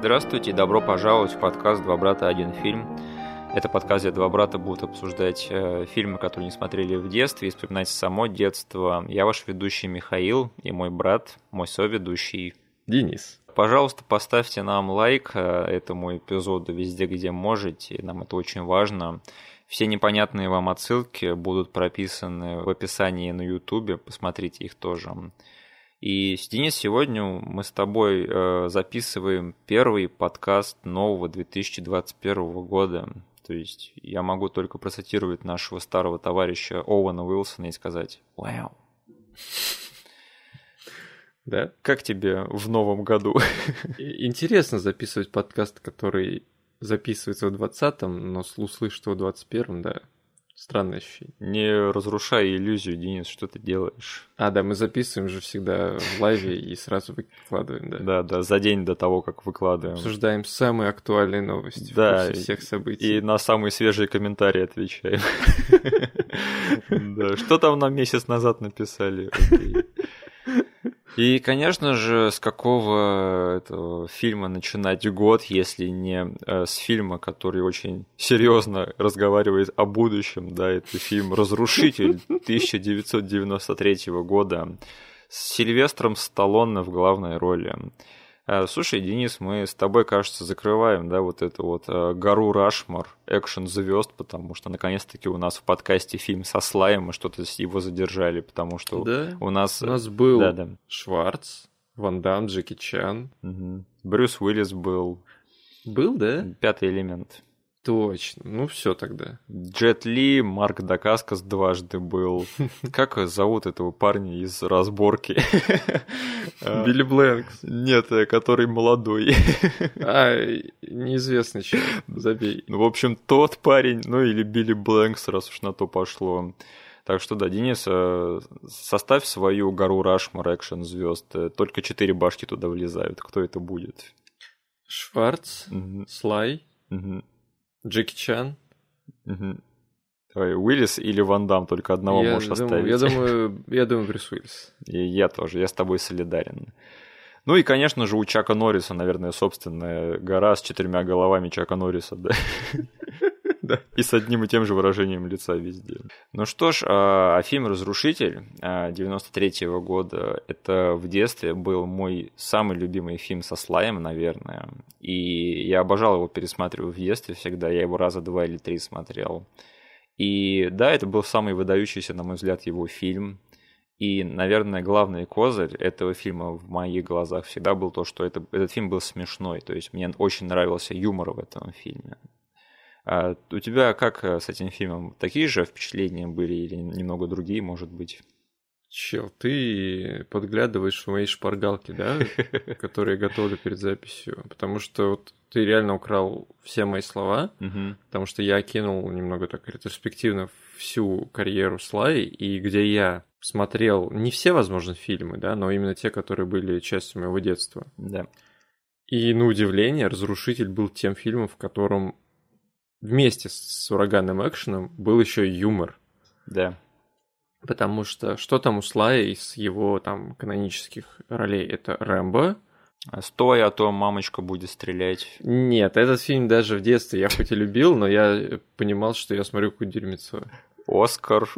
Здравствуйте и добро пожаловать в подкаст «Два брата. Один фильм». Это подкаст, где два брата будут обсуждать э, фильмы, которые не смотрели в детстве, и вспоминать само детство. Я ваш ведущий Михаил и мой брат, мой соведущий Денис. Пожалуйста, поставьте нам лайк э, этому эпизоду везде, где можете. Нам это очень важно. Все непонятные вам отсылки будут прописаны в описании на YouTube. Посмотрите их тоже. И, Денис, сегодня мы с тобой э, записываем первый подкаст нового 2021 года. То есть я могу только процитировать нашего старого товарища Оуэна Уилсона и сказать «Вау». Да? Как тебе в новом году? Интересно записывать подкаст, который записывается в 20-м, но услышит в 21-м, да. Странное ощущение. Не разрушай иллюзию, Денис, что ты делаешь? А, да, мы записываем же всегда в лайве и сразу выкладываем, да. Да, да, за день до того, как выкладываем. Обсуждаем самые актуальные новости да, всех событий. И на самые свежие комментарии отвечаем. Что там нам месяц назад написали? И, конечно же, с какого этого фильма начинать год, если не э, с фильма, который очень серьезно разговаривает о будущем, да, это фильм «Разрушитель» 1993 года с Сильвестром Сталлоне в главной роли. Э, слушай, Денис, мы с тобой, кажется, закрываем, да, вот эту вот э, гору Рашмар, экшен звезд, потому что наконец-таки у нас в подкасте фильм со Слаем, мы что-то его задержали, потому что да? у нас... У нас был да, да. Шварц, Ван Дам, Джеки Чан. Угу. Брюс Уиллис был. Был, да? Пятый элемент. Точно. Ну все тогда. Джет Ли, Марк Дакаскас дважды был. Как зовут этого парня из разборки? Билли Блэнкс. Нет, который молодой. А, неизвестный человек. Забей. Ну, в общем, тот парень, ну или Билли Блэнкс, раз уж на то пошло. Так что да, Денис, э, составь свою гору Рашмар экшен звезд. Только четыре башки туда влезают. Кто это будет? Шварц, Слай, Джеки Чан. Угу. Давай, Уиллис или Ван Дам, только одного я можешь думаю, оставить. Я думаю, я думаю, Брюс Уиллис. И я тоже, я с тобой солидарен. Ну и, конечно же, у Чака Норриса, наверное, собственная гора с четырьмя головами Чака Норриса, да? Да. И с одним и тем же выражением лица везде. Ну что ж, а фильм «Разрушитель» 93-го года, это в детстве был мой самый любимый фильм со Слаем, наверное. И я обожал его пересматривать в детстве всегда, я его раза два или три смотрел. И да, это был самый выдающийся, на мой взгляд, его фильм. И, наверное, главный козырь этого фильма в моих глазах всегда был то, что это, этот фильм был смешной. То есть мне очень нравился юмор в этом фильме. А у тебя как с этим фильмом? Такие же впечатления были или немного другие, может быть? Чел, ты подглядываешь в мои шпаргалки, да, которые я готовлю перед записью, потому что вот ты реально украл все мои слова, потому что я окинул немного так ретроспективно всю карьеру Слай, и где я смотрел не все, возможно, фильмы, да, но именно те, которые были частью моего детства. Да. И, на удивление, «Разрушитель» был тем фильмом, в котором вместе с ураганным экшеном был еще и юмор. Да. Потому что что там у Слая из его там канонических ролей? Это Рэмбо. Стой, а то мамочка будет стрелять. Нет, этот фильм даже в детстве я хоть и любил, но я понимал, что я смотрю какую дерьмецо. Оскар.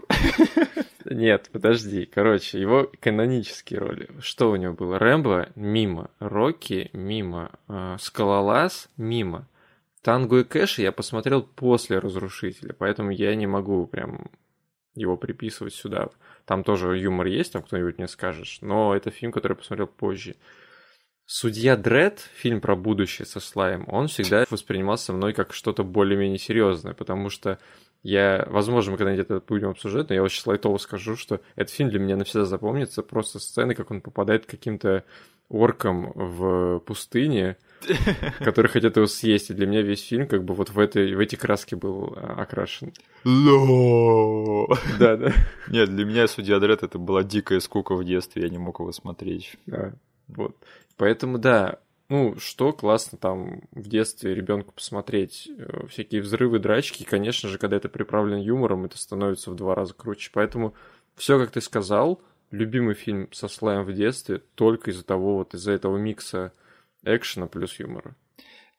Нет, подожди. Короче, его канонические роли. Что у него было? Рэмбо мимо, Рокки мимо, э, Скалолаз мимо. Танго и Кэш я посмотрел после Разрушителя, поэтому я не могу прям его приписывать сюда. Там тоже юмор есть, там кто-нибудь мне скажет, но это фильм, который я посмотрел позже. Судья Дред, фильм про будущее со Слаем, он всегда воспринимался мной как что-то более-менее серьезное, потому что я, возможно, мы когда-нибудь это будем обсуждать, но я очень лайтово скажу, что этот фильм для меня навсегда запомнится просто сцены, как он попадает к каким-то оркам в пустыне, которые хотят его съесть. И для меня весь фильм как бы вот в, этой, в эти краски был а, окрашен. Ло. Да, да. Нет, для меня Судья Дред это была дикая скука в детстве, я не мог его смотреть. Да, вот. Поэтому, да, ну, что классно там в детстве ребенку посмотреть э, всякие взрывы, драчки. И, конечно же, когда это приправлено юмором, это становится в два раза круче. Поэтому все, как ты сказал, любимый фильм со Слаем в детстве только из-за того, вот из-за этого микса экшена плюс юмора.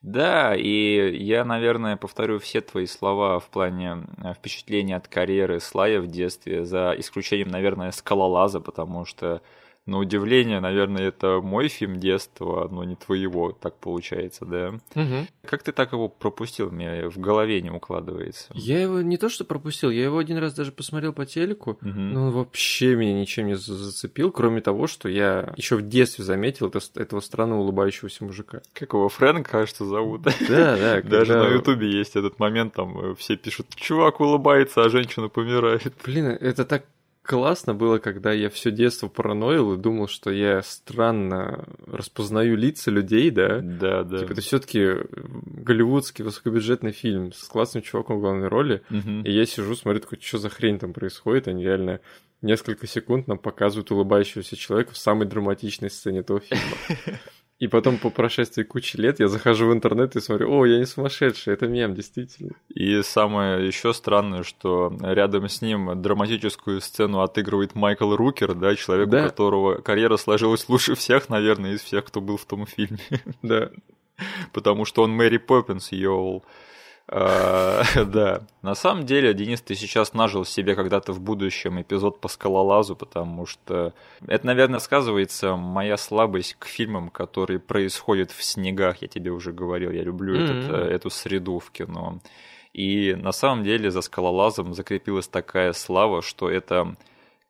Да, и я, наверное, повторю все твои слова в плане э, впечатления от карьеры Слая в детстве, за исключением, наверное, Скалолаза, потому что на удивление, наверное, это мой фильм детства, но не твоего, так получается, да? Угу. Как ты так его пропустил? Мне в голове не укладывается. Я его не то что пропустил, я его один раз даже посмотрел по телеку, Мгм. но он вообще меня ничем не за- зацепил, кроме того, что я еще в детстве заметил это- этого странно улыбающегося мужика. Как его Фрэнк, кажется, зовут. Да, да, Даже на Ютубе есть этот момент, там э, все пишут, чувак улыбается, а женщина помирает. Блин, это так классно было, когда я все детство параноил и думал, что я странно распознаю лица людей, да? Да, да. Типа, это все-таки голливудский высокобюджетный фильм с классным чуваком в главной роли. Мгм. И я сижу, смотрю, такой, что за хрень там происходит. Они реально несколько секунд нам показывают улыбающегося человека в самой драматичной сцене этого фильма. И потом по прошествии кучи лет я захожу в интернет и смотрю, о, я не сумасшедший, это мем, действительно. И самое еще странное, что рядом с ним драматическую сцену отыгрывает Майкл Рукер, да, человек, Да. у которого карьера сложилась лучше всех, наверное, из всех, кто был в том фильме. Да. Потому что он Мэри Поппинс, йоу. Да. На самом деле, Денис, ты сейчас нажил себе когда-то в будущем эпизод по скалолазу, потому что это, наверное, сказывается моя слабость к фильмам, которые происходят в снегах. Я тебе уже говорил, я люблю Мгм. э, эту среду в кино. И на самом деле за скалолазом закрепилась такая слава, что это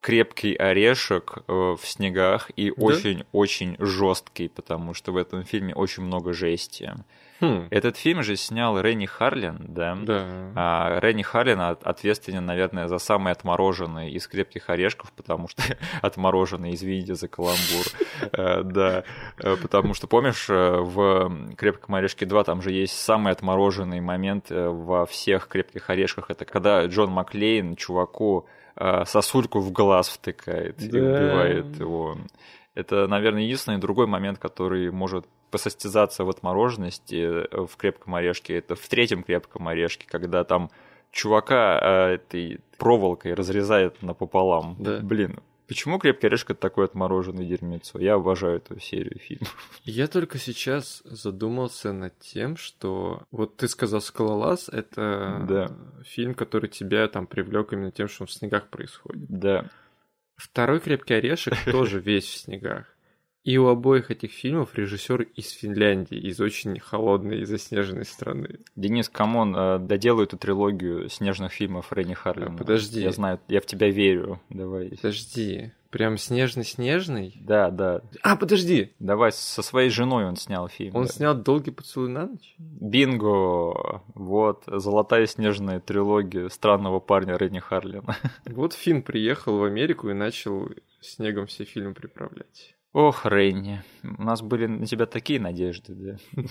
крепкий орешек э, в снегах и Да? очень-очень жесткий, потому что в этом фильме очень много жести. Хм. Этот фильм же снял Ренни Харлин, да? Да. А Ренни Харлин от- ответственен, наверное, за самый отмороженный из крепких орешков, потому что отмороженный, извините за каламбур. Э, Да, Э, потому что, помнишь, э, в «Крепком орешке 2» там же есть самый отмороженный момент во всех «Крепких орешках». Это когда Джон Маклейн чуваку сосульку в глаз втыкает и убивает его. Это, наверное, единственный другой момент, который может посостязаться в отмороженности э, в крепком орешке. Это в третьем крепком орешке, когда там чувака э, этой проволокой разрезает напополам. Да. Блин, почему крепкий орешек это такое отмороженное дерьмецо? Я обожаю эту серию фильмов. Я только сейчас задумался над тем, что вот ты сказал «Скалолаз» — это Да. фильм, который тебя там привлек именно тем, что он в снегах происходит. Да. Второй «Крепкий орешек» тоже весь в снегах. И у обоих этих фильмов режиссер из Финляндии, из очень холодной и заснеженной страны. Денис, come on, э, доделай эту трилогию снежных фильмов Ренни Харлина. А, подожди. Я знаю, я в тебя верю. Давай. Подожди, прям снежный-снежный? Да, да. А, подожди! Давай, со своей женой он снял фильм. Он да. снял «Долгий поцелуй на ночь»? Бинго! Вот, золотая снежная трилогия странного парня Ренни Харлина. Вот Финн приехал в Америку и начал снегом все фильмы приправлять. Ох, Ренни, у нас были на тебя такие надежды, да.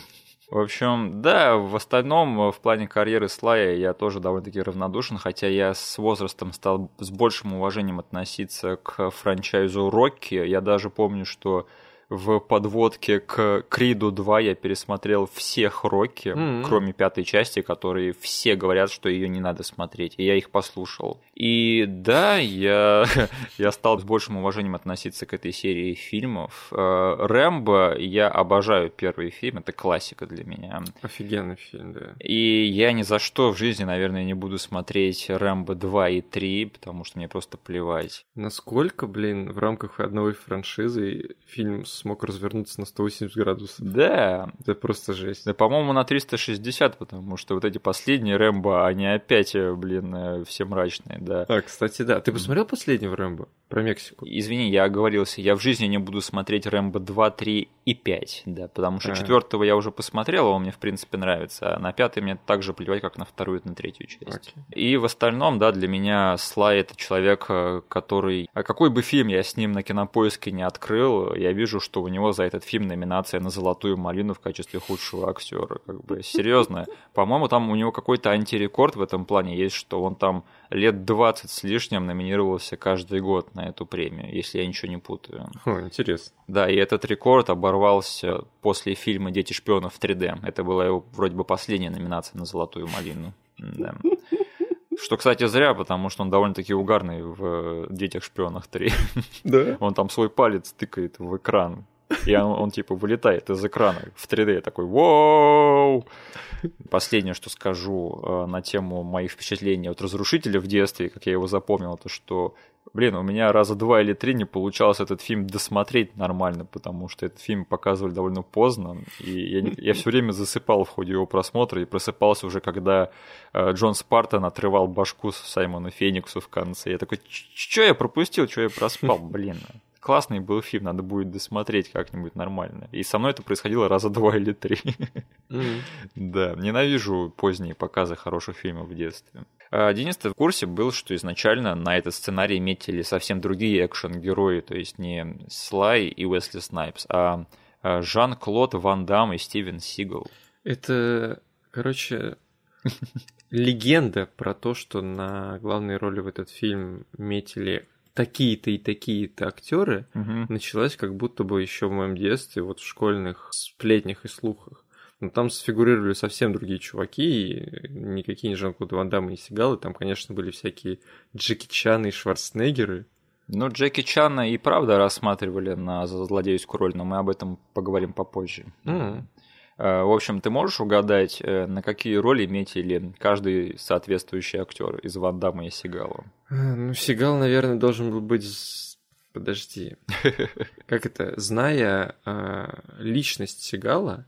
В общем, да, в остальном в плане карьеры Слая я тоже довольно-таки равнодушен, хотя я с возрастом стал с большим уважением относиться к франчайзу Рокки. Я даже помню, что в подводке к Криду 2 я пересмотрел всех Рокки, Мгм. кроме пятой части, которые все говорят, что ее не надо смотреть, и я их послушал. И да, я, я стал с большим уважением относиться к этой серии фильмов. Э, Рэмбо я обожаю первый фильм, это классика для меня. Офигенный фильм, да. И я ни за что в жизни, наверное, не буду смотреть Рэмбо 2 и 3, потому что мне просто плевать. Насколько, блин, в рамках одной франшизы фильм смог развернуться на 180 градусов? Да, Это просто жесть. да, по-моему, на 360, потому что вот эти последние Рэмбо, они опять, э, блин, э, все мрачные, да. А, кстати, да. Ты посмотрел последнего Рэмбо? Про Мексику? Извини, я оговорился, я в жизни не буду смотреть Рэмбо 2, 3 и 5, да, потому что А. четвертого я уже посмотрел, он мне, в принципе, нравится, а на пятый мне так же плевать, как на вторую и на третью часть. Окей. И в остальном, да, для меня Слай это человек, э, который... А какой бы фильм я с ним на кинопоиске не открыл, я вижу, что у него за этот фильм номинация на золотую малину в качестве худшего актера. Как бы серьезно. По-моему, там у него какой-то антирекорд в этом плане есть, что он там лет 20 с лишним номинировался каждый год на эту премию, если я ничего не путаю. О, интересно. Да, и этот рекорд оборвался после фильма «Дети шпионов 3D». Это была его вроде бы последняя номинация на «Золотую малину». Да. Что, кстати, зря, потому что он довольно-таки угарный в «Детях шпионах 3». Да? Он там свой палец тыкает в экран. И он, он типа вылетает из экрана в 3D. Я такой, вау! Последнее, что скажу э, на тему моих впечатлений от разрушителя в детстве, как я его запомнил, то что Блин, у меня раза два или три не получалось этот фильм досмотреть нормально, потому что этот фильм показывали довольно поздно, и я, я все время засыпал в ходе его просмотра и просыпался уже, когда э, Джон Спартан отрывал башку Саймону Фениксу в конце. Я такой, что я пропустил, что я проспал, блин классный был фильм, надо будет досмотреть как-нибудь нормально. И со мной это происходило раза два или три. Да, ненавижу поздние показы хороших фильмов в детстве. А, Денис, ты в курсе был, что изначально на этот сценарий метили совсем другие экшен-герои, то есть не Слай и Уэсли Снайпс, а, а Жан-Клод Ван Дам и Стивен Сигал. Это, короче, легенда про то, что на главные роли в этот фильм метили такие-то и такие-то актеры угу. началась как будто бы еще в моем детстве, вот в школьных сплетнях и слухах. Но там сфигурировали совсем другие чуваки, и никакие не Жан-Клод Ван Дамм и Сигалы, там, конечно, были всякие Джеки Чаны и Шварценеггеры. Ну, Джеки Чана и правда рассматривали на злодейскую роль, но мы об этом поговорим попозже. Mm. Э, в общем, ты можешь угадать, э, на какие роли метили каждый соответствующий актер из Ван Дамма и Сигала? Э, ну, Сигал, наверное, должен был быть... Подожди. Как это? Зная личность Сигала,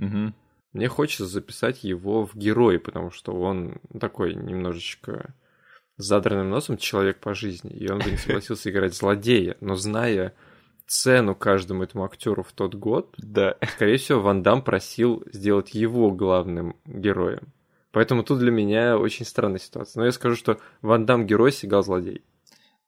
мне хочется записать его в герой, потому что он такой немножечко задранным носом человек по жизни, и он бы не согласился играть злодея, но зная цену каждому этому актеру в тот год, да. скорее всего, Ван Дам просил сделать его главным героем. Поэтому тут для меня очень странная ситуация. Но я скажу, что Ван Дам герой, Сигал злодей.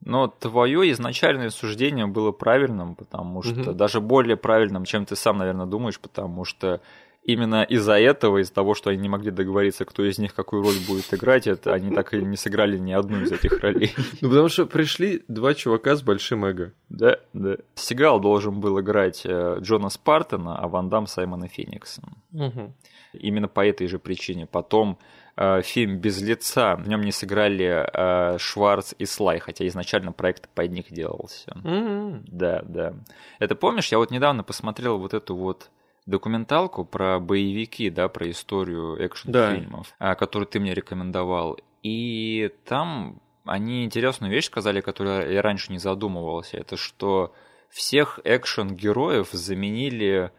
Но твое изначальное суждение было правильным, потому что угу. даже более правильным, чем ты сам, наверное, думаешь, потому что именно из-за этого, из-за того, что они не могли договориться, кто из них какую роль будет играть, это они так и не сыграли ни одну из этих ролей. Ну, потому что пришли два чувака с большим эго. Да, да. Сигал должен был играть э, Джона Спартана, а Ван Дам Саймона Феникса. Угу. Именно по этой же причине. Потом э, фильм «Без лица», в нем не сыграли э, Шварц и Слай, хотя изначально проект под них делался. Mm-hmm. Да, да. Это помнишь, я вот недавно посмотрел вот эту вот документалку про боевики, да, про историю экшн-фильмов, да. которую ты мне рекомендовал. И там они интересную вещь сказали, которую я раньше не задумывался. Это что всех экшен-героев заменили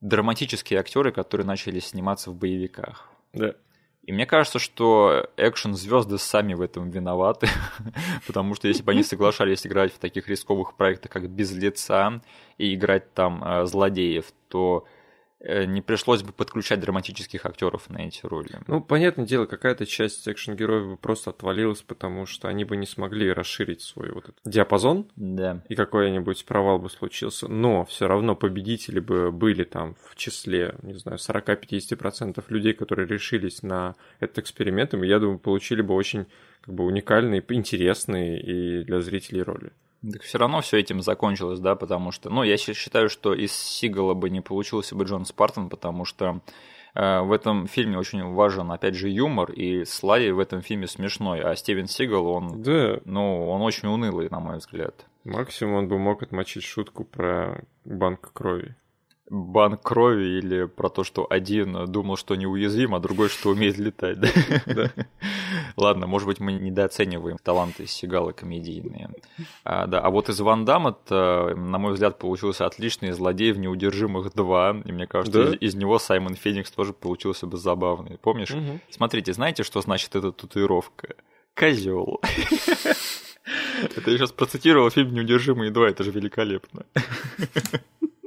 драматические актеры, которые начали сниматься в боевиках. Да. И мне кажется, что экшн-звезды сами в этом виноваты, потому что если бы они соглашались играть в таких рисковых проектах, как «Без лица», и играть там э, злодеев, то не пришлось бы подключать драматических актеров на эти роли. Ну, понятное дело, какая-то часть экшен-героев бы просто отвалилась, потому что они бы не смогли расширить свой вот этот диапазон, да. и какой-нибудь провал бы случился. Но все равно победители бы были там в числе, не знаю, 40-50% людей, которые решились на этот эксперимент, и я думаю, получили бы очень как бы уникальные, интересные и для зрителей роли. Так все равно все этим закончилось, да, потому что, ну, я считаю, что из Сигала бы не получился бы Джон Спартан, потому что э, в этом фильме очень важен, опять же, юмор, и Слай в этом фильме смешной, а Стивен Сигал, он, да. ну, он очень унылый, на мой взгляд. Максимум он бы мог отмочить шутку про банк крови банк крови или про то, что один думал, что неуязвим, а другой, что умеет летать. Ладно, может быть, мы недооцениваем таланты Сигала комедийные. А, да, а вот из Ван Дамма, на мой взгляд, получился отличный злодей в «Неудержимых 2», и мне кажется, да? из, из него Саймон Феникс тоже получился бы забавный. Помнишь? Угу. Смотрите, знаете, что значит эта татуировка? Козел. Это я сейчас процитировал фильм «Неудержимые 2», это же великолепно.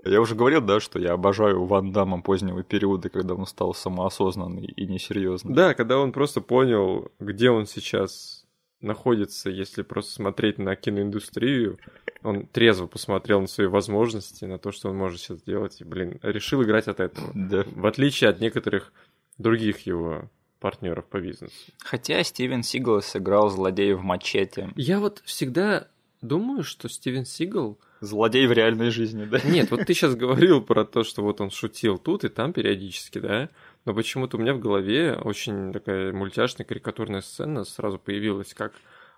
Я уже говорил, да, что я обожаю Ван Дамма позднего периода, когда он стал самоосознанный и несерьезный. Да, когда он просто понял, где он сейчас находится, если просто смотреть на киноиндустрию, он трезво посмотрел на свои возможности, на то, что он может сейчас делать, и, блин, решил играть от этого. Да. В отличие от некоторых других его партнеров по бизнесу. Хотя Стивен Сигал сыграл злодея в мачете. Я вот всегда думаю, что Стивен Сигал Злодей в реальной жизни, да? Нет, вот ты сейчас говорил про то, что вот он шутил тут и там периодически, да? Но почему-то у меня в голове очень такая мультяшная карикатурная сцена сразу появилась, как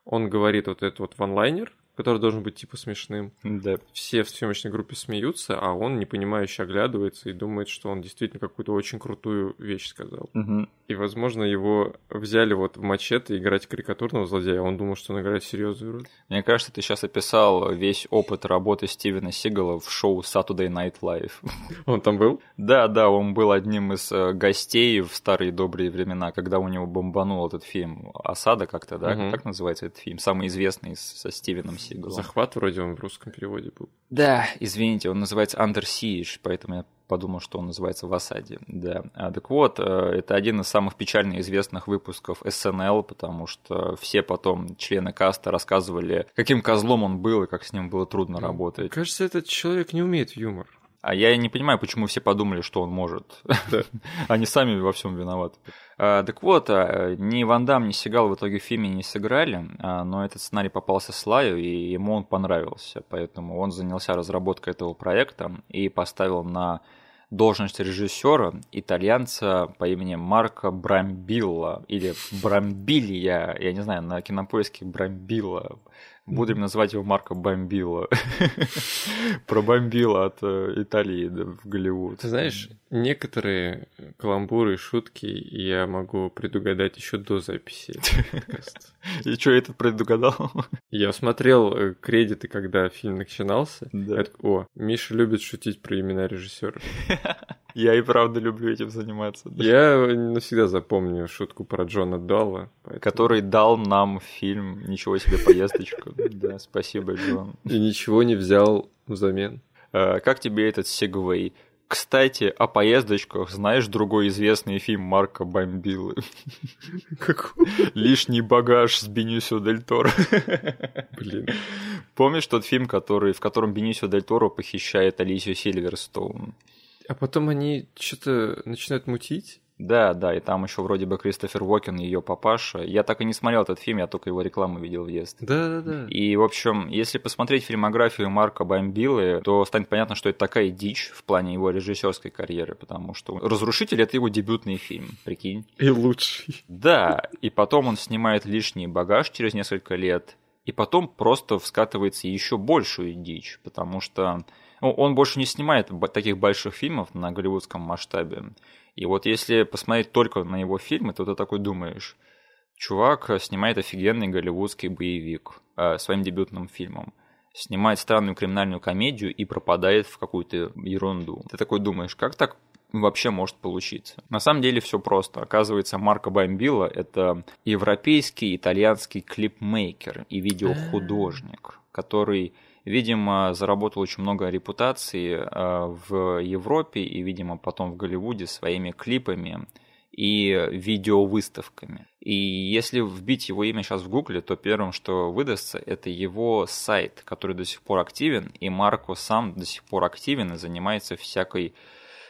он говорит вот этот вот ванлайнер, который должен быть типа смешным. Да. Все в съемочной группе смеются, а он непонимающе оглядывается и думает, что он действительно какую-то очень крутую вещь сказал. Мгм. И, возможно, его взяли вот в мачете играть карикатурного злодея, а он думал, что он играет серьезную роль. Мне кажется, ты сейчас описал весь опыт работы Стивена Сигала в шоу Saturday Night Live. Он там был? Да, да, он был одним из э, гостей в старые добрые времена, когда у него бомбанул этот фильм «Осада» как-то, да? Мгм. Как называется этот фильм? Самый известный со Стивеном Сигалом. Захват вроде он в русском переводе был. Да, извините, он называется Under Siege, поэтому я подумал, что он называется в осаде. Да. А, так вот, э, это один из самых печально известных выпусков СНЛ, потому что все потом члены каста рассказывали, каким козлом он был и как с ним было трудно работать. Кажется, этот человек не умеет в юмор. А я не понимаю, почему все подумали, что он может. Они сами во всем виноваты. А, Так вот, а, ни Ван Дам, ни Сигал в итоге в фильме не сыграли, а, но этот сценарий попался Слаю, и ему он понравился. Поэтому он занялся разработкой этого проекта и поставил на должность режиссера итальянца по имени Марко Брамбилла или Брамбилья, я не знаю, на кинопоиске Брамбилла. Будем называть его Марко Бомбило. Пробомбило от э, Италии в Голливуд. Ты знаешь, некоторые каламбуры и шутки я могу предугадать еще до записи. И что, этот предугадал? Я смотрел э, кредиты, когда фильм начинался. О, Миша любит шутить про имена режиссеров. Я и правда люблю этим заниматься. Я навсегда запомню шутку про Джона Далла. поэтому- Который дал нам фильм «Ничего себе поездочка». Да, спасибо, Джон. И ничего не взял взамен. Э, Как тебе этот segue? Кстати, о поездочках знаешь другой известный фильм Марка Бомбилы? «Лишний багаж» с Бенисио Дель Торо. Блин. Помнишь тот фильм, который, в котором Бенисио Дель Торо похищает Алисию Сильверстоун? А потом они что-то начинают мутить? Да, да, и там еще вроде бы Кристофер Уокен, ее папаша. Я так и не смотрел этот фильм, я только его рекламу видел в детстве. Да-да-да. И, в общем, если посмотреть фильмографию Марка Бомбилы, то станет понятно, что это такая дичь в плане его режиссерской карьеры, потому что «Разрушитель» — это его дебютный фильм, прикинь. И лучший. Да, и потом он снимает лишний багаж через несколько лет, и потом просто вскатывается еще большую дичь, потому что он больше не снимает таких больших фильмов на голливудском масштабе. И вот если посмотреть только на его фильмы, то ты такой думаешь, чувак снимает офигенный голливудский боевик э, своим дебютным фильмом, снимает странную криминальную комедию и пропадает в какую-то ерунду. Ты такой думаешь, как так вообще может получиться. На самом деле все просто. Оказывается, Марко Бомбило – это европейский, итальянский клипмейкер и видеохудожник, который, видимо, заработал очень много репутации э, в Европе и, видимо, потом в Голливуде своими клипами и видеовыставками. И если вбить его имя сейчас в гугле, то первым, что выдастся, это его сайт, который до сих пор активен, и Марко сам до сих пор активен и занимается всякой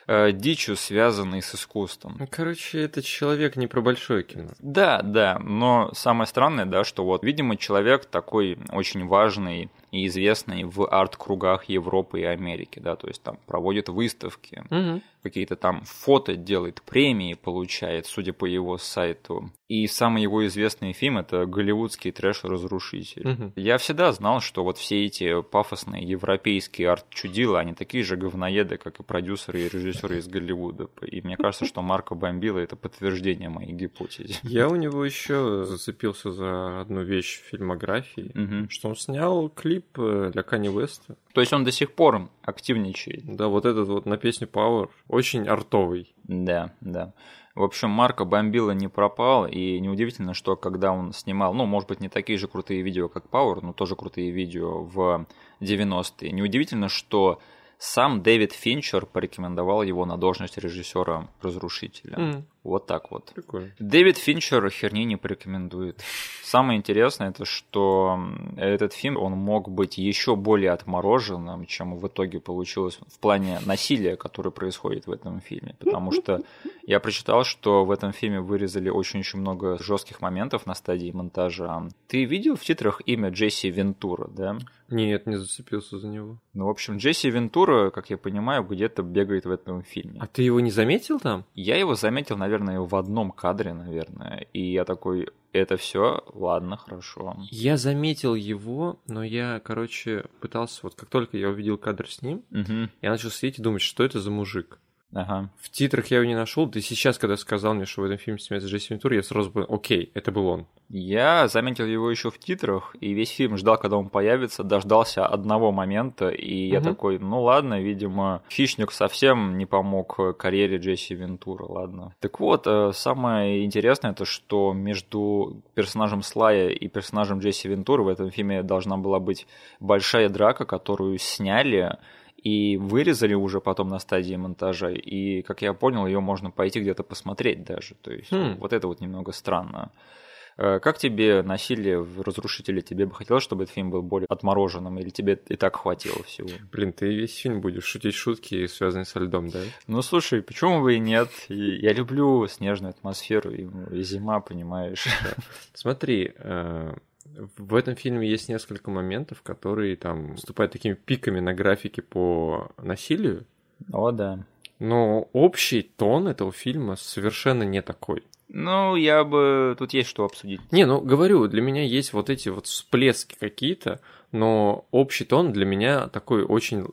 э, дичью, связанной с искусством. Ну, короче, этот человек не про большое кино. Да, да, но самое странное, да, что вот, видимо, человек такой очень важный и известный в арт-кругах Европы и Америки, да, то есть там проводит выставки, Мгм. какие-то там фото делает, премии получает, судя по его сайту. И самый его известный фильм это голливудский трэш-разрушитель. Мгм. Я всегда знал, что вот все эти пафосные европейские арт-чудила, они такие же говноеды, как и продюсеры и режиссеры из Голливуда. И мне кажется, что Марко Бомбило это подтверждение моей гипотезе. Я у него еще зацепился за одну вещь в фильмографии, Мгм. что он снял клип э, для Кани Веста. То есть он до сих пор активничает. Да, вот этот вот на песню Power очень артовый. Да, да. В общем, Марко Бомбила не пропал, и неудивительно, что когда он снимал, ну, может быть, не такие же крутые видео, как Power, но тоже крутые видео в 90-е, неудивительно, что сам Дэвид Финчер порекомендовал его на должность режиссера «Разрушителя». Вот так вот. Прикольно. Дэвид Финчер херни не порекомендует. Самое интересное, это что этот фильм, он мог быть еще более отмороженным, чем в итоге получилось в плане насилия, которое происходит в этом фильме. Потому что я прочитал, что в этом фильме вырезали очень-очень много жестких моментов на стадии монтажа. Ты видел в титрах имя Джесси Вентура, да? Нет, не зацепился за него. Ну, в общем, Джесси Вентура, как я понимаю, где-то бегает в этом фильме. А ты его не заметил там? Я его заметил на наверное, в одном кадре, наверное. И я такой, это все, ладно, хорошо. Я заметил его, но я, короче, пытался, вот как только я увидел кадр с ним, Угу. я начал сидеть и думать, что это за мужик. Ага. В титрах я его не нашел, да и сейчас, когда сказал мне, что в этом фильме снимается Джесси Вентура, я сразу понял, окей, это был он. Я заметил его еще в титрах, и весь фильм ждал, когда он появится, дождался одного момента, и я Мгм. такой, ну ладно, видимо, хищник совсем не помог карьере Джесси Вентура, ладно. Так вот, э, самое интересное, то что между персонажем Слая и персонажем Джесси Вентура в этом фильме должна была быть большая драка, которую сняли и вырезали уже потом на стадии монтажа, и, как я понял, ее можно пойти где-то посмотреть даже, то есть Хм. вот это вот немного странно. Э, Как тебе насилие в «Разрушителе»? Тебе бы хотелось, чтобы этот фильм был более отмороженным, или тебе и так хватило всего? Блин, ты весь фильм будешь шутить шутки, связанные со льдом, да? Ну, слушай, почему бы и нет? Я люблю снежную атмосферу, и, и зима, понимаешь. Смотри, э, в этом фильме есть несколько моментов, которые там выступают такими пиками на графике по насилию, О, да. но общий тон этого фильма совершенно не такой. Ну, я бы... Тут есть что обсудить. Не, ну говорю, для меня есть вот эти вот всплески какие-то, но общий тон для меня такой очень,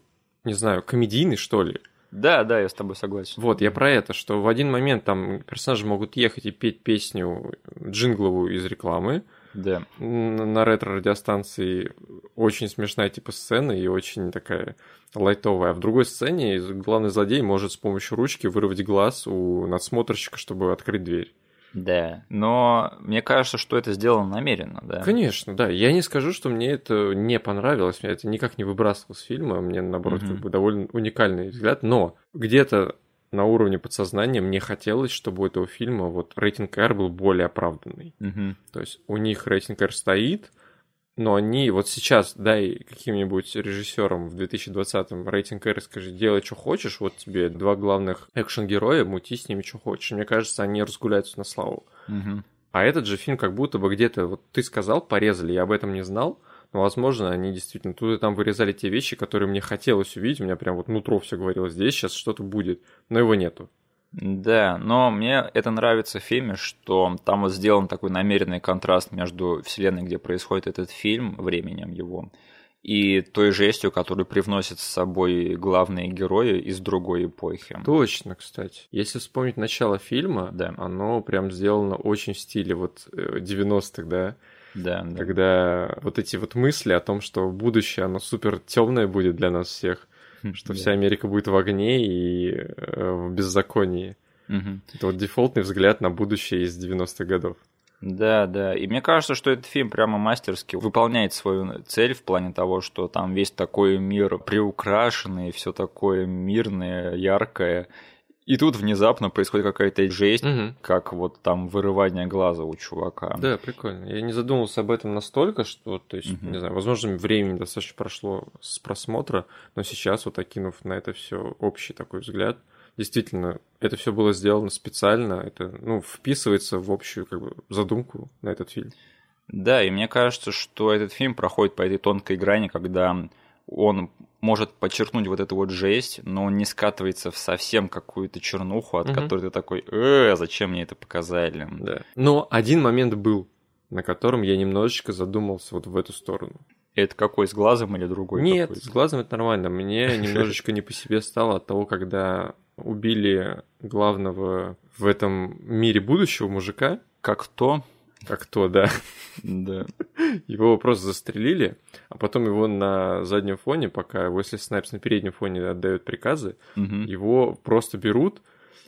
не знаю, комедийный, что ли. Да, да, я с тобой согласен. Вот, я про это, что в один момент там персонажи могут ехать и петь песню джингловую из рекламы, Да. На ретро-радиостанции очень смешная типа сцена и очень такая лайтовая. А в другой сцене главный злодей может с помощью ручки вырвать глаз у надсмотрщика, чтобы открыть дверь. Да. Но мне кажется, что это сделано намеренно, да. Конечно, да. Я не скажу, что мне это не понравилось, меня это никак не выбрасывало с фильма, мне наоборот Мгм. как бы довольно уникальный взгляд, но где-то на уровне подсознания мне хотелось, чтобы у этого фильма вот рейтинг R был более оправданный. Мгм. То есть у них рейтинг R стоит, но они вот сейчас, дай каким-нибудь режиссерам в 2020-м рейтинг R, скажи, делай, что хочешь, вот тебе два главных экшен-героя, мути с ними, что хочешь. Мне кажется, они разгуляются на славу. Мгм. А этот же фильм как будто бы где-то, вот ты сказал, порезали, я об этом не знал, возможно, они действительно тут и там вырезали те вещи, которые мне хотелось увидеть, у меня прям вот нутро все говорило, здесь сейчас что-то будет, но его нету. Да, но мне это нравится в фильме, что там вот сделан такой намеренный контраст между вселенной, где происходит этот фильм, временем его, и той жестью, которую привносят с собой главные герои из другой эпохи. Точно, кстати. Если вспомнить начало фильма, Да. оно прям сделано очень в стиле вот э, 90-х, да, Да, да. когда вот эти вот мысли о том, что будущее, оно супер темное будет для нас всех, что Да. вся Америка будет в огне и э, в беззаконии. Это вот дефолтный взгляд на будущее из 90-х годов. Да, да. И мне кажется, что этот фильм прямо мастерски выполняет свою цель в плане того, что там весь такой мир приукрашенный, все такое мирное, яркое. И тут внезапно происходит какая-то жесть, Мгм. как вот там вырывание глаза у чувака. Да, прикольно. Я не задумывался об этом настолько, что, то есть, Мгм. не знаю, возможно, времени достаточно прошло с просмотра, но сейчас, вот окинув на это все общий такой взгляд, действительно, это все было сделано специально, это, ну, вписывается в общую, как бы, задумку на этот фильм. Да, и мне кажется, что этот фильм проходит по этой тонкой грани, когда он может подчеркнуть вот эту вот жесть, но он не скатывается в совсем какую-то чернуху, от Мгм. которой ты такой, э, зачем мне это показали? Да. Но один момент был, на котором я немножечко задумался вот в эту сторону. Это какой, с глазом или другой? Нет, какой-то? с глазом это нормально. Мне немножечко не по себе стало от того, когда убили главного в этом мире будущего мужика, Как то? Как то, да, Да. его просто застрелили, а потом его на заднем фоне, пока Уэсли Снайпс на переднем фоне отдает приказы, Мгм. его просто берут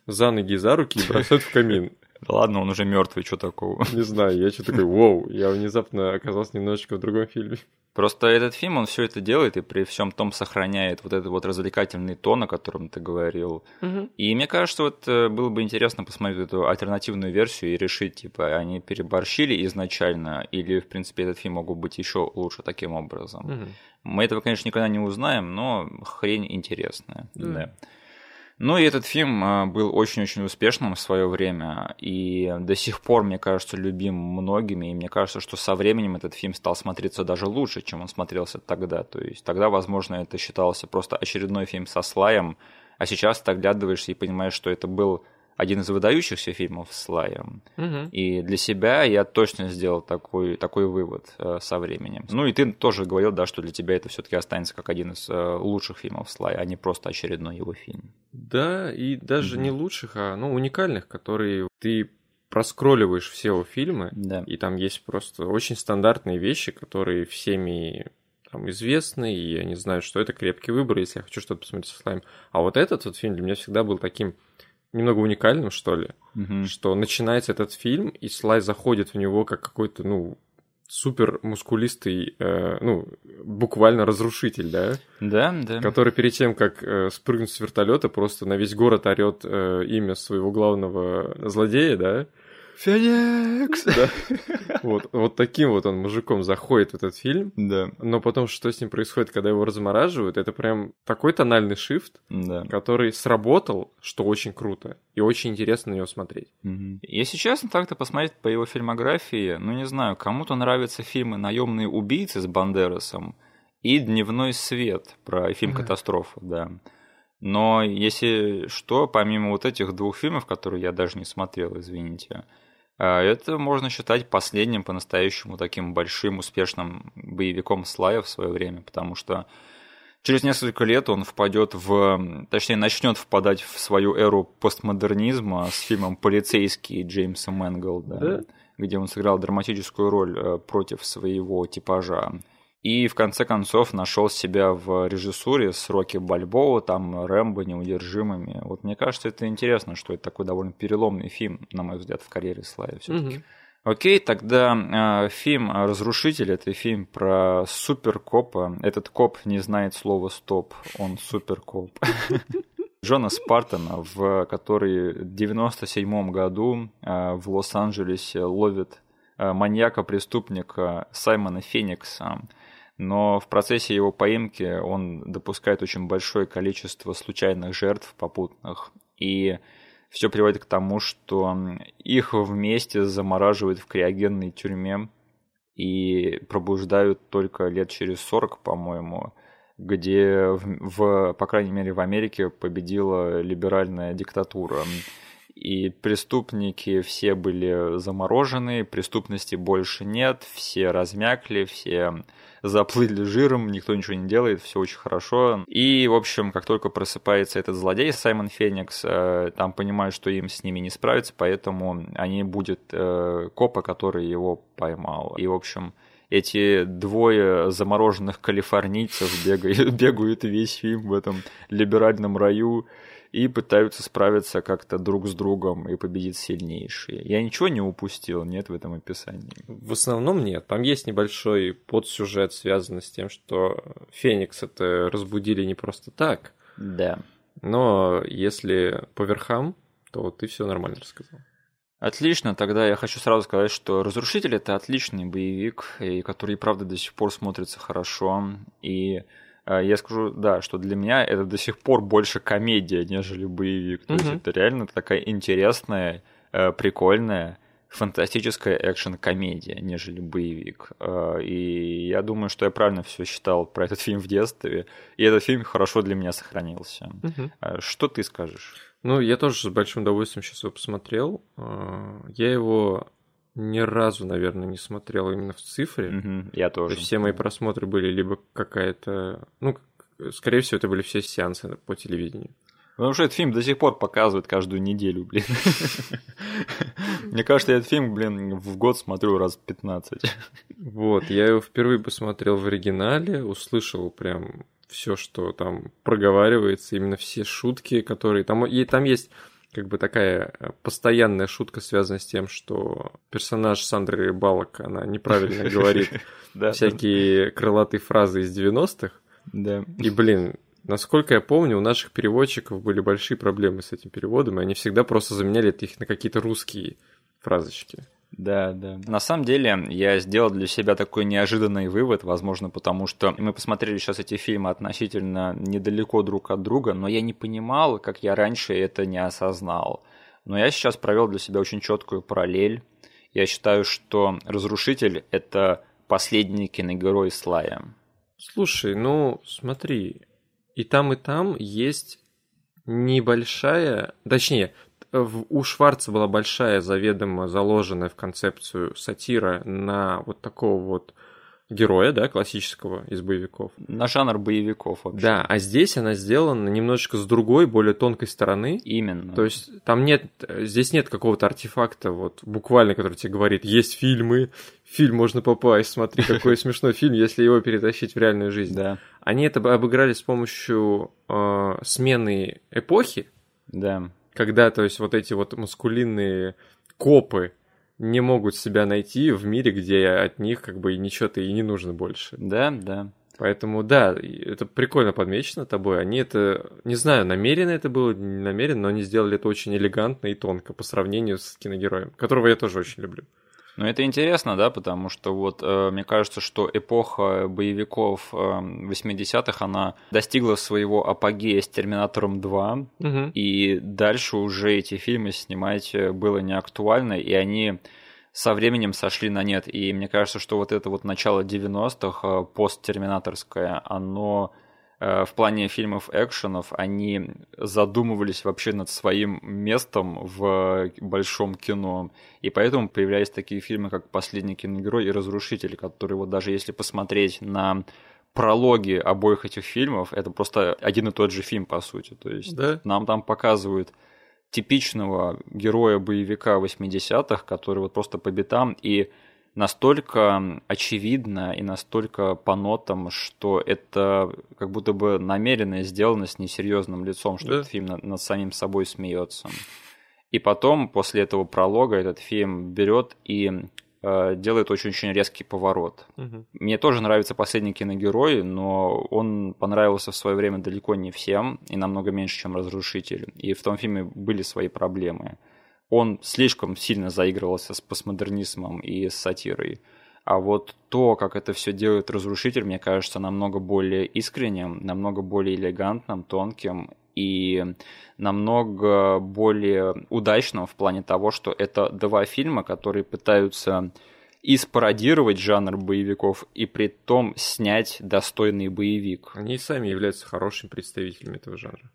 за ноги и за руки и бросают в камин. Ладно, он уже мертвый, что такого? Не знаю, я что такой, вау, я внезапно оказался немножечко в другом фильме. Просто этот фильм, он все это делает и при всем том сохраняет вот этот вот развлекательный тон, о котором ты говорил. И мне кажется, вот э, было бы интересно посмотреть эту альтернативную версию и решить, типа, они переборщили изначально, или, в принципе, этот фильм мог бы быть еще лучше таким образом. Мгм. Мы этого, конечно, никогда не узнаем, но хрень интересная. Да. Да. Ну и этот фильм а, был очень-очень успешным в свое время, и до сих пор, мне кажется, любим многими, и мне кажется, что со временем этот фильм стал смотреться даже лучше, чем он смотрелся тогда. То есть тогда, возможно, это считался просто очередной фильм со слаем, а сейчас ты оглядываешься и понимаешь, что это был один из выдающихся фильмов с Слаем. Мгм. И для себя я точно сделал такой, такой вывод э, со временем. Ну и ты тоже говорил, да, что для тебя это все-таки останется как один из э, лучших фильмов Слая, а не просто очередной его фильм. Да, и даже Мгм. не лучших, а ну, уникальных, которые ты проскролливаешь все его фильмы, Да. и там есть просто очень стандартные вещи, которые всеми там известны, и они знают, что это крепкий выбор, если я хочу что-то посмотреть со слайм. А вот этот вот фильм для меня всегда был таким немного уникальным, что ли, Мгм. что начинается этот фильм, и Слай заходит в него как какой-то, ну, супер мускулистый, э, ну, буквально разрушитель, да, Да, да. который перед тем, как э, спрыгнуть с вертолета, просто на весь город орет э, имя своего главного злодея, да? Феникс! Да. Вот, вот таким вот он мужиком заходит в этот фильм. Да, Но потом, что с ним происходит, когда его размораживают, это прям такой тональный шифт, да. который сработал, что очень круто. И очень интересно на него смотреть. Мгм. Если честно, так-то посмотреть по его фильмографии, ну не знаю, кому-то нравятся фильмы «Наемные убийцы» с Бандерасом и «Дневной свет» про фильм. «Катастрофа», да. Но если что, помимо вот этих двух фильмов, которые я даже не смотрел, извините, это можно считать последним по-настоящему таким большим успешным боевиком Слая в свое время, потому что через несколько лет он впадет в, точнее, начнет впадать в свою эру постмодернизма с фильмом «Полицейский» Джеймса Мэнголда, Да? где он сыграл драматическую роль э, против своего типажа. И в конце концов нашел себя в режиссуре с Рокки Бальбоу, там Рэмбо, неудержимыми. Вот мне кажется, это интересно, что это такой довольно переломный фильм, на мой взгляд, в карьере Слави все Мгм. Окей, тогда э, фильм «Разрушитель» — это фильм про суперкопа. Этот коп не знает слова «стоп», он суперкоп. Джона Спартана, в который в 97 году э, в Лос-Анджелесе ловит э, маньяка-преступника Саймона Феникса. Но в процессе его поимки он допускает очень большое количество случайных жертв попутных. И все приводит к тому, что их вместе замораживают в криогенной тюрьме и пробуждают только лет через 40, по-моему, где, в, в, по крайней мере, в Америке победила либеральная диктатура. И преступники все были заморожены, преступности больше нет, все размякли, все заплыли жиром, никто ничего не делает, все очень хорошо. И, в общем, как только просыпается этот злодей Саймон Феникс, э, там понимают, что им с ними не справиться, поэтому они будут э, копа, который его поймал. И, в общем, эти двое замороженных калифорнийцев бегают, бегают весь фильм в этом либеральном раю и пытаются справиться как-то друг с другом и победить сильнейшие. Я ничего не упустил, нет в этом описании. В основном нет. Там есть небольшой подсюжет, связанный с тем, что Феникс это разбудили не просто так. Да. Но если по верхам, то ты все нормально рассказал. Отлично, тогда я хочу сразу сказать, что «Разрушитель» — это отличный боевик, и который, правда, до сих пор смотрится хорошо. И я скажу, да, что для меня это до сих пор больше комедия, нежели боевик. То есть это реально такая интересная, э, прикольная, фантастическая экшен-комедия, нежели боевик. Э, И я думаю, что я правильно все считал про этот фильм в детстве, и этот фильм хорошо для меня сохранился. Э, Что ты скажешь? Ну, я тоже с большим удовольствием сейчас его посмотрел. А, Я его ни разу, наверное, не смотрел именно в цифре. Мгм, Я То тоже. есть все мои просмотры были либо какая-то... Ну, скорее всего, это были все сеансы по телевидению. Потому что этот фильм до сих пор показывают каждую неделю, блин. Мне кажется, я этот фильм, блин, в год смотрю раз 15. Вот, я его впервые посмотрел в оригинале, услышал прям все, что там проговаривается, именно все шутки, которые там, и там есть как бы такая э, постоянная шутка, связанная с тем, что персонаж Сандры Балок, она неправильно говорит всякие крылатые фразы из 90-х. Да. И, блин, насколько я помню, у наших переводчиков были большие проблемы с этим переводом, и они всегда просто заменяли их на какие-то русские фразочки. Да, да. На самом деле, я сделал для себя такой неожиданный вывод, возможно, потому что мы посмотрели сейчас эти фильмы относительно недалеко друг от друга, но я не понимал, как я раньше это не осознал. Но я сейчас провел для себя очень четкую параллель. Я считаю, что Разрушитель — это последний киногерой Слая. Слушай, ну смотри, и там, и там есть небольшая, точнее, у Шварца была большая заведомо заложенная в концепцию сатира на вот такого вот героя, да, классического из боевиков. На жанр боевиков вообще. Да, а здесь она сделана немножечко с другой, более тонкой стороны. Именно. То есть там нет, здесь нет какого-то артефакта, вот буквально, который тебе говорит, есть фильмы, фильм можно попасть, смотри, какой смешной фильм, если его перетащить в реальную жизнь. Да. Они это обыграли с помощью э, смены эпохи. Да. Когда, то есть, вот эти вот маскулинные копы не могут себя найти в мире, где от них как бы ничего-то и не нужно больше. Да, да. Поэтому, да, это прикольно подмечено тобой. Они это, не знаю, намеренно это было, не намеренно, но они сделали это очень элегантно и тонко по сравнению с киногероем, которого я тоже очень люблю. Ну, это интересно, да, потому что вот э, мне кажется, что эпоха боевиков э, 80-х, она достигла своего апогея с «Терминатором 2», Угу. и дальше уже эти фильмы снимать э, было не актуально, и они со временем сошли на нет. И мне кажется, что вот это вот начало 90-х, э, посттерминаторское, оно в плане фильмов экшенов, они задумывались вообще над своим местом в большом кино. И поэтому появлялись такие фильмы, как «Последний киногерой» и «Разрушитель», которые вот даже если посмотреть на прологи обоих этих фильмов, это просто один и тот же фильм, по сути. То есть Да. нам там показывают типичного героя боевика 80-х, который вот просто по битам и настолько очевидно и настолько по нотам, что это как будто бы намеренно сделано с несерьезным лицом, что Да. этот фильм над, над самим собой смеется. И потом, после этого пролога, этот фильм берет и э, делает очень-очень резкий поворот. Мгм. Мне тоже нравится последний киногерой, но он понравился в свое время далеко не всем и намного меньше, чем Разрушитель. И в том фильме были свои проблемы. Он слишком сильно заигрывался с постмодернизмом и с сатирой. А вот то, как это все делает Разрушитель, мне кажется, намного более искренним, намного более элегантным, тонким и намного более удачным в плане того, что это два фильма, которые пытаются и спародировать жанр боевиков, и при том снять достойный боевик. Они сами являются хорошими представителями этого жанра.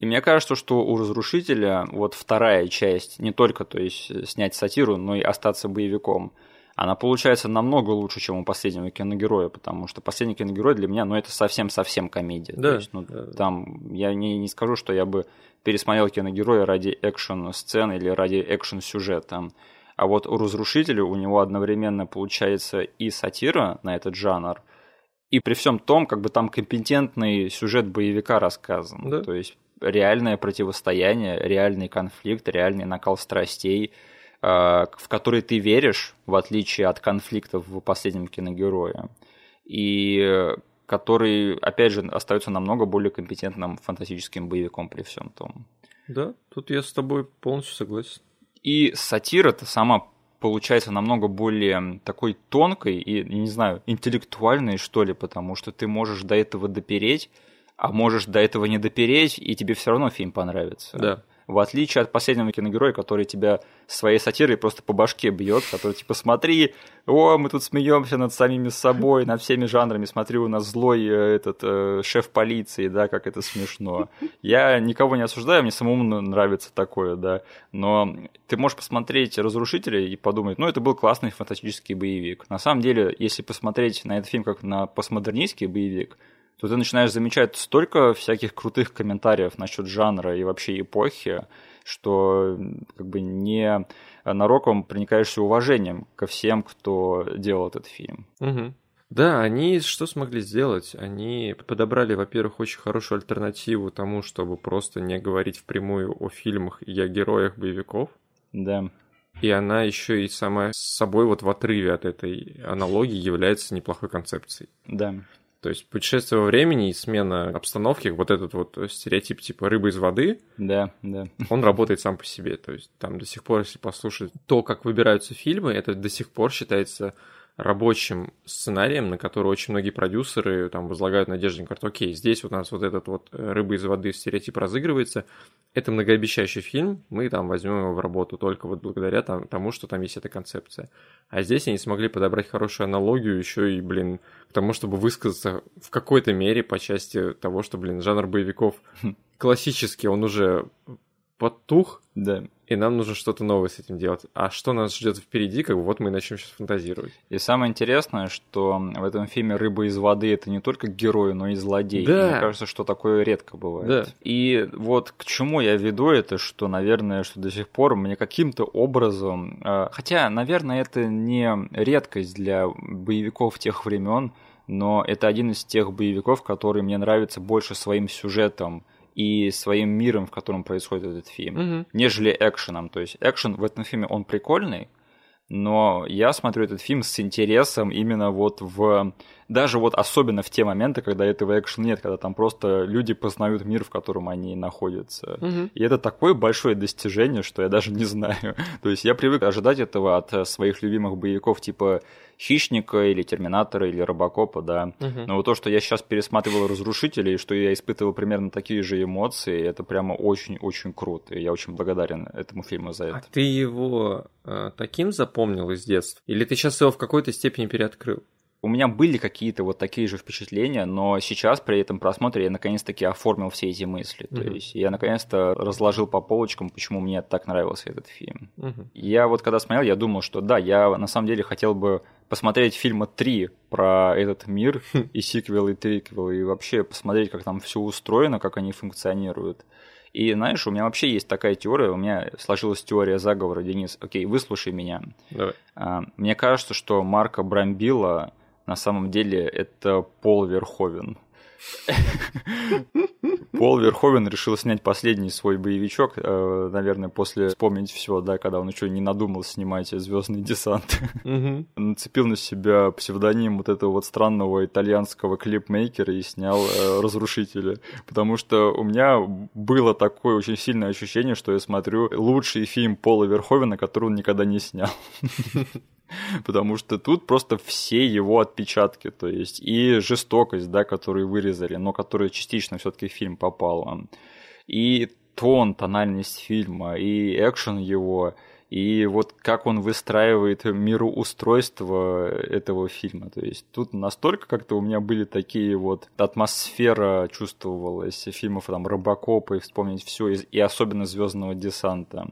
И мне кажется, что у Разрушителя вот вторая часть, не только то есть снять сатиру, но и остаться боевиком, она получается намного лучше, чем у последнего киногероя, потому что последний киногерой для меня, ну, это совсем-совсем комедия. Да, То есть, ну, да, там, я не, не скажу, что я бы пересмотрел киногероя ради экшн-сцены или ради экшн-сюжета. А вот у Разрушителя у него одновременно получается и сатира на этот жанр, и при всем том, как бы там компетентный сюжет боевика рассказан. Да. То есть реальное противостояние, реальный конфликт, реальный накал страстей, э, в который ты веришь, в отличие от конфликтов в последнем киногерое. И который, опять же, остается намного более компетентным фантастическим боевиком при всем том. Да, тут я с тобой полностью согласен. И сатира-то сама получается намного более такой тонкой и, не знаю, интеллектуальной, что ли, потому что ты можешь до этого допереть, а можешь до этого не допереть, и тебе все равно фильм понравится. Да. В отличие от последнего киногероя, который тебя своей сатирой просто по башке бьет, который типа смотри, о, мы тут смеемся над самими собой, над всеми жанрами, смотри, у нас злой э, этот э, шеф полиции, да, как это смешно. Я никого не осуждаю, мне самому нравится такое, да, но ты можешь посмотреть «Разрушителя» и подумать, ну, это был классный фантастический боевик. На самом деле, если посмотреть на этот фильм как на постмодернистский боевик, то ты начинаешь замечать столько всяких крутых комментариев насчет жанра и вообще эпохи, что как бы не нароком проникаешься уважением ко всем, кто делал этот фильм. Мгм. Да, они что смогли сделать? Они подобрали, во-первых, очень хорошую альтернативу тому, чтобы просто не говорить впрямую о фильмах и о героях боевиков. Да. И она еще и сама с собой вот в отрыве от этой аналогии является неплохой концепцией. Да. То есть путешествие во времени и смена обстановки, вот этот вот стереотип типа рыбы из воды, Да, да. он работает сам по себе. То есть там до сих пор, если послушать то, как выбираются фильмы, это до сих пор считается рабочим сценарием, на который очень многие продюсеры там возлагают надежды, говорят, окей, здесь вот у нас вот этот вот э, рыба из воды стереотип разыгрывается, это многообещающий фильм, мы там возьмем его в работу только вот благодаря там, тому, что там есть эта концепция. А здесь они смогли подобрать хорошую аналогию еще и, блин, к тому, чтобы высказаться в какой-то мере по части того, что, блин, жанр боевиков классический, он уже потух, Да. и нам нужно что-то новое с этим делать. А что нас ждет впереди, как бы вот мы и начнем сейчас фантазировать. И самое интересное, что в этом фильме рыба из воды это не только герой, но и злодей. Да. Мне кажется, что такое редко бывает. Да. И вот к чему я веду это, что, наверное, что до сих пор мне каким-то образом, э, хотя, наверное, это не редкость для боевиков тех времен, но это один из тех боевиков, который мне нравится больше своим сюжетом и своим миром, в котором происходит этот фильм Мгм. нежели экшеном. То есть экшен в этом фильме, он прикольный, но я смотрю этот фильм с интересом именно вот в... Даже вот особенно в те моменты, когда этого экшена нет, когда там просто люди познают мир, в котором они находятся. Мгм. И это такое большое достижение, что я даже не знаю. То есть я привык ожидать этого от своих любимых боевиков типа Хищника или Терминатора или Робокопа, да. Мгм. Но вот то, что я сейчас пересматривал «Разрушителей», и что я испытывал примерно такие же эмоции, это прямо очень-очень круто. И я очень благодарен этому фильму за А это. ты его э, таким запомнил из детства? Или ты сейчас его в какой-то степени переоткрыл? У меня были какие-то вот такие же впечатления, но сейчас при этом просмотре я наконец-таки оформил все эти мысли. То Мгм. есть я наконец-то разложил по полочкам, почему мне так нравился этот фильм. Мгм. Я вот когда смотрел, я думал, что да, я на самом деле хотел бы посмотреть фильма три про этот мир, и сиквелы, и триквелы, и вообще посмотреть, как там все устроено, как они функционируют. И знаешь, у меня вообще есть такая теория, у меня сложилась теория заговора, Денис, окей, выслушай меня. Давай. А, Мне кажется, что Марка Брамбила на самом деле это Пол Верховен. Пол Верховен решил снять последний свой боевичок, э, наверное, после вспомнить все, да, когда он еще не надумал снимать Звездный десант. Мгм. Нацепил на себя псевдоним вот этого вот странного итальянского клипмейкера и снял э, Разрушителя. Потому что у меня было такое очень сильное ощущение, что я смотрю лучший фильм Пола Верховена, который он никогда не снял. Потому что тут просто все его отпечатки, то есть и жестокость, да, которую вырезали, но которая частично все-таки в фильм попала, и тон, тональность фильма, и экшен его, и вот как он выстраивает мироустройство этого фильма. То есть тут настолько как-то у меня были такие вот атмосфера чувствовалась фильмов там Робокопа и вспомнить все, и особенно Звездного десанта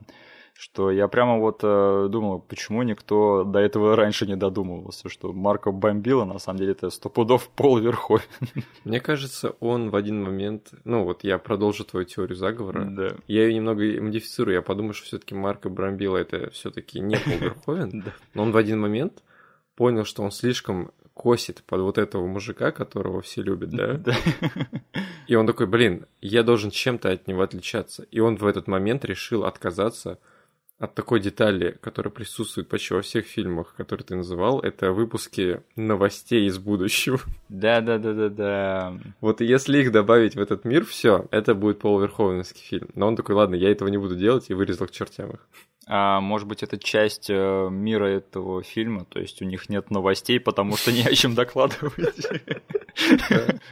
что я прямо вот э, думал, почему никто до этого раньше не додумывался, что Марко бомбила, на самом деле это сто пудов пол Верховен. Мне кажется, он в один момент... Ну вот я продолжу твою теорию заговора. Да. Я ее немного модифицирую. Я подумаю, что все-таки Марко Брамбила это все-таки не Пол Верховен. Но он в один момент понял, что он слишком косит под вот этого мужика, которого все любят, да? Да. И он такой, блин, я должен чем-то от него отличаться. И он в этот момент решил отказаться от такой детали, которая присутствует почти во всех фильмах, которые ты называл, это выпуски новостей из будущего. Да, да, да, да, да. Вот если их добавить в этот мир, все, это будет полуверховенский фильм. Но он такой, ладно, я этого не буду делать, и вырезал к чертям их. А может быть, это часть э, мира этого фильма, то есть у них нет новостей, потому что не о чем докладывать.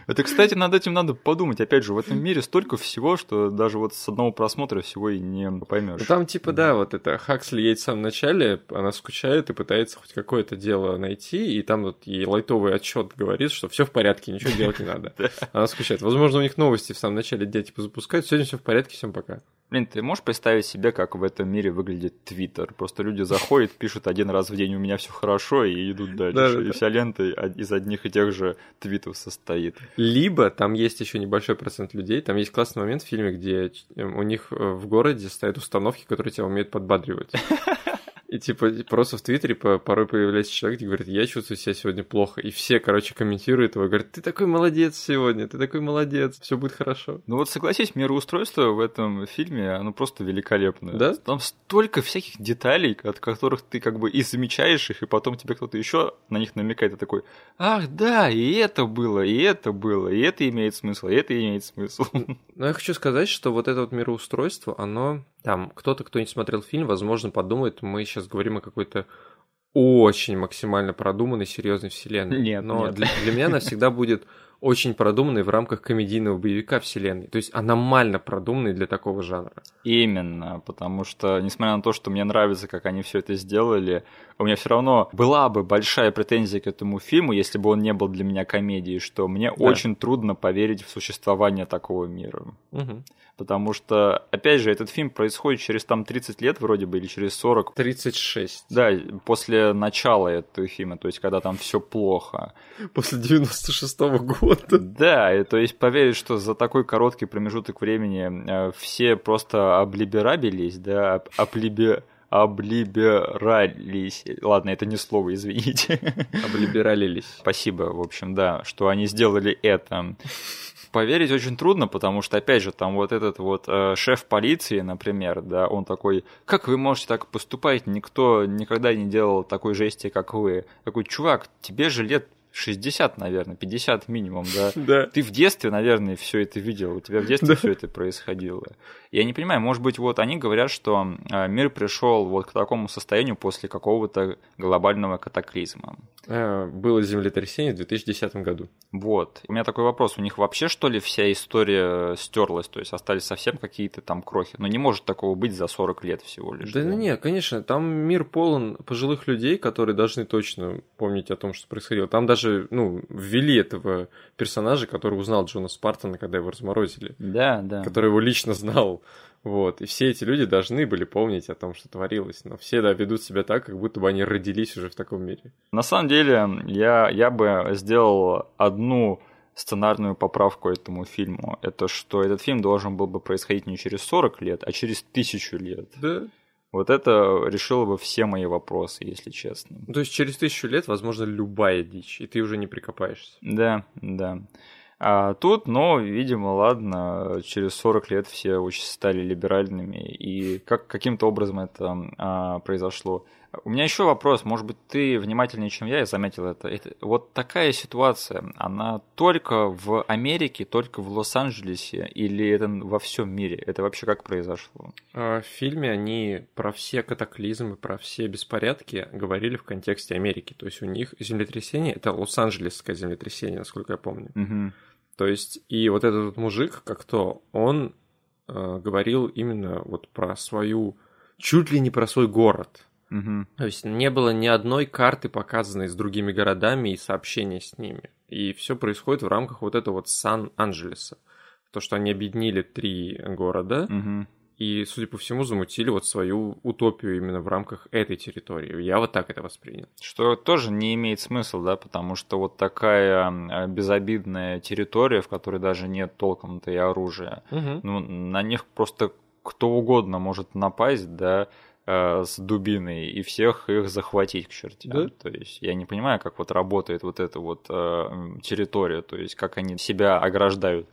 Это, кстати, над этим надо подумать. Опять же, в этом мире столько всего, что даже вот с одного просмотра всего и не поймешь. Ну, там типа, да, вот это Хаксли едет в самом начале, она скучает и пытается хоть какое-то дело найти, и там вот ей лайтовый отчет говорит, что все в порядке, ничего делать не надо. Она скучает. Возможно, у них новости в самом начале дня типа запускают, сегодня все в порядке, всем пока. Блин, ты можешь представить себе, как в этом мире выглядит Твиттер? Просто люди заходят, пишут один раз в день «у меня все хорошо» и идут дальше. И вся лента из одних и тех же твитов состоит. Либо там есть еще небольшой процент людей, там есть классный момент в фильме, где э, у них э, в городе стоят установки, которые тебя умеют подбадривать. И типа просто в Твиттере по- порой появляется человек, где говорит, я чувствую себя сегодня плохо. И все, короче, комментируют его, говорят, ты такой молодец сегодня, ты такой молодец, все будет хорошо. Ну вот согласись, мироустройство в этом фильме, оно просто великолепное. Да? Там столько всяких деталей, от которых ты как бы и замечаешь их, и потом тебе кто-то еще на них намекает, и такой, ах да, и это было, и это было, и это имеет смысл, и это имеет смысл. Но я хочу сказать, что вот это вот мироустройство, оно там, кто-то, кто не смотрел фильм, возможно, подумает, мы сейчас говорим о какой-то очень максимально продуманной, серьезной вселенной. Нет, Но нет. Для, для меня она всегда будет очень продуманной в рамках комедийного боевика вселенной. То есть аномально продуманной для такого жанра. Именно, потому что, несмотря на то, что мне нравится, как они все это сделали, у меня все равно была бы большая претензия к этому фильму, если бы он не был для меня комедией, что мне да. очень трудно поверить в существование такого мира. Угу. Потому что, опять же, этот фильм происходит через там 30 лет вроде бы, или через 40. 36. Да, после начала этого фильма, то есть когда там все плохо. После 96-го года. Да, и то есть поверить, что за такой короткий промежуток времени э, все просто облиберабились, да, облибе облиберались. Ладно, это не слово, извините. Облибералились. Спасибо, в общем, да, что они сделали это поверить очень трудно, потому что, опять же, там вот этот вот э, шеф полиции, например, да, он такой, как вы можете так поступать, никто никогда не делал такой жести, как вы. Такой, чувак, тебе же лет 60, наверное, 50 минимум, да? Да. Ты в детстве, наверное, все это видел, у тебя в детстве да. все это происходило. Я не понимаю, может быть, вот они говорят, что а, мир пришел вот к такому состоянию после какого-то глобального катаклизма. А, было землетрясение в 2010 году. Вот. У меня такой вопрос. У них вообще, что ли, вся история стерлась? То есть остались совсем какие-то там крохи? Но не может такого быть за 40 лет всего лишь. Да, да? нет, конечно. Там мир полон пожилых людей, которые должны точно помнить о том, что происходило. Там даже, ну, ввели этого персонажа, который узнал Джона Спартана, когда его разморозили. Да, да. Который его лично знал. Вот. И все эти люди должны были помнить о том, что творилось. Но все, да, ведут себя так, как будто бы они родились уже в таком мире. На самом деле, я, я бы сделал одну сценарную поправку этому фильму. Это что этот фильм должен был бы происходить не через 40 лет, а через тысячу лет. Да. Вот это решило бы все мои вопросы, если честно. То есть через тысячу лет, возможно, любая дичь, и ты уже не прикопаешься. Да, да. А тут, но, видимо, ладно, через 40 лет все очень стали либеральными, и как, каким-то образом это а, произошло. У меня еще вопрос, может быть, ты внимательнее, чем я, я заметил это. это. Вот такая ситуация, она только в Америке, только в Лос-Анджелесе, или это во всем мире? Это вообще как произошло? А, в фильме они про все катаклизмы, про все беспорядки говорили в контексте Америки. То есть у них землетрясение, это Лос-Анджелесское землетрясение, насколько я помню. Угу. То есть, и вот этот мужик, как то, он э, говорил именно вот про свою, чуть ли не про свой город. Угу. То есть не было ни одной карты, показанной с другими городами и сообщения с ними. И все происходит в рамках вот этого вот Сан-Анджелеса. То, что они объединили три города, угу и, судя по всему, замутили вот свою утопию именно в рамках этой территории. Я вот так это воспринял. Что тоже не имеет смысла, да, потому что вот такая безобидная территория, в которой даже нет толком-то и оружия, угу. ну, на них просто кто угодно может напасть, да, э, с дубиной и всех их захватить к чертям. Да? То есть я не понимаю, как вот работает вот эта вот э, территория, то есть как они себя ограждают.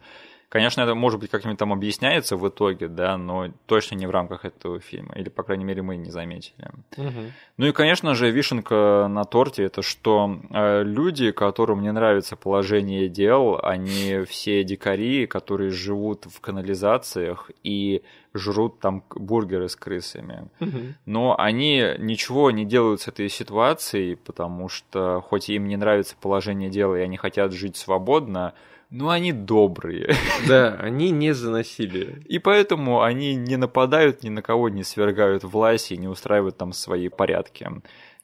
Конечно, это может быть как-нибудь там объясняется в итоге, да, но точно не в рамках этого фильма. Или, по крайней мере, мы не заметили. Угу. Ну и, конечно же, вишенка на торте это что э, люди, которым не нравится положение дел, они все дикари, которые живут в канализациях и жрут там бургеры с крысами. Угу. Но они ничего не делают с этой ситуацией, потому что хоть им не нравится положение дела и они хотят жить свободно, ну, они добрые. Да, они не заносили. И поэтому они не нападают ни на кого, не свергают власть и не устраивают там свои порядки.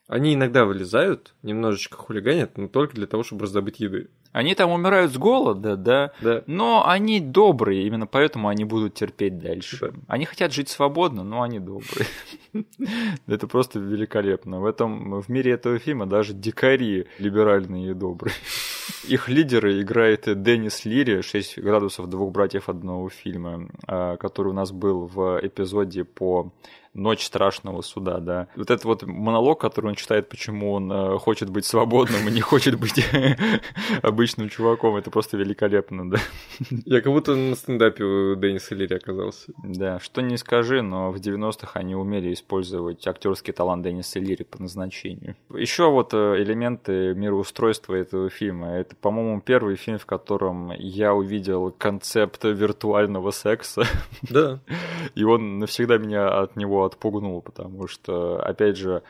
Они иногда вылезают, немножечко хулиганят, но только для того, чтобы раздобыть еды. Они там умирают с голода, да, да. но они добрые, именно поэтому они будут терпеть дальше. Да. Они хотят жить свободно, но они добрые. Это просто великолепно. В этом в мире этого фильма даже дикари либеральные и добрые. Их лидеры играет Деннис Лири, 6 градусов двух братьев одного фильма, а, который у нас был в эпизоде по Ночь страшного суда, да. Вот этот вот монолог, который он читает, почему он э, хочет быть свободным и не хочет быть обычным чуваком, это просто великолепно, да. Я как будто на стендапе у Денниса Лири оказался. Да, что не скажи, но в 90-х они умели использовать актерский талант Денниса Лири по назначению. Еще вот э, элементы мироустройства этого фильма. Это, по-моему, первый фильм, в котором я увидел концепт виртуального секса. Да. И он навсегда меня от него отпугнул, потому что, опять же,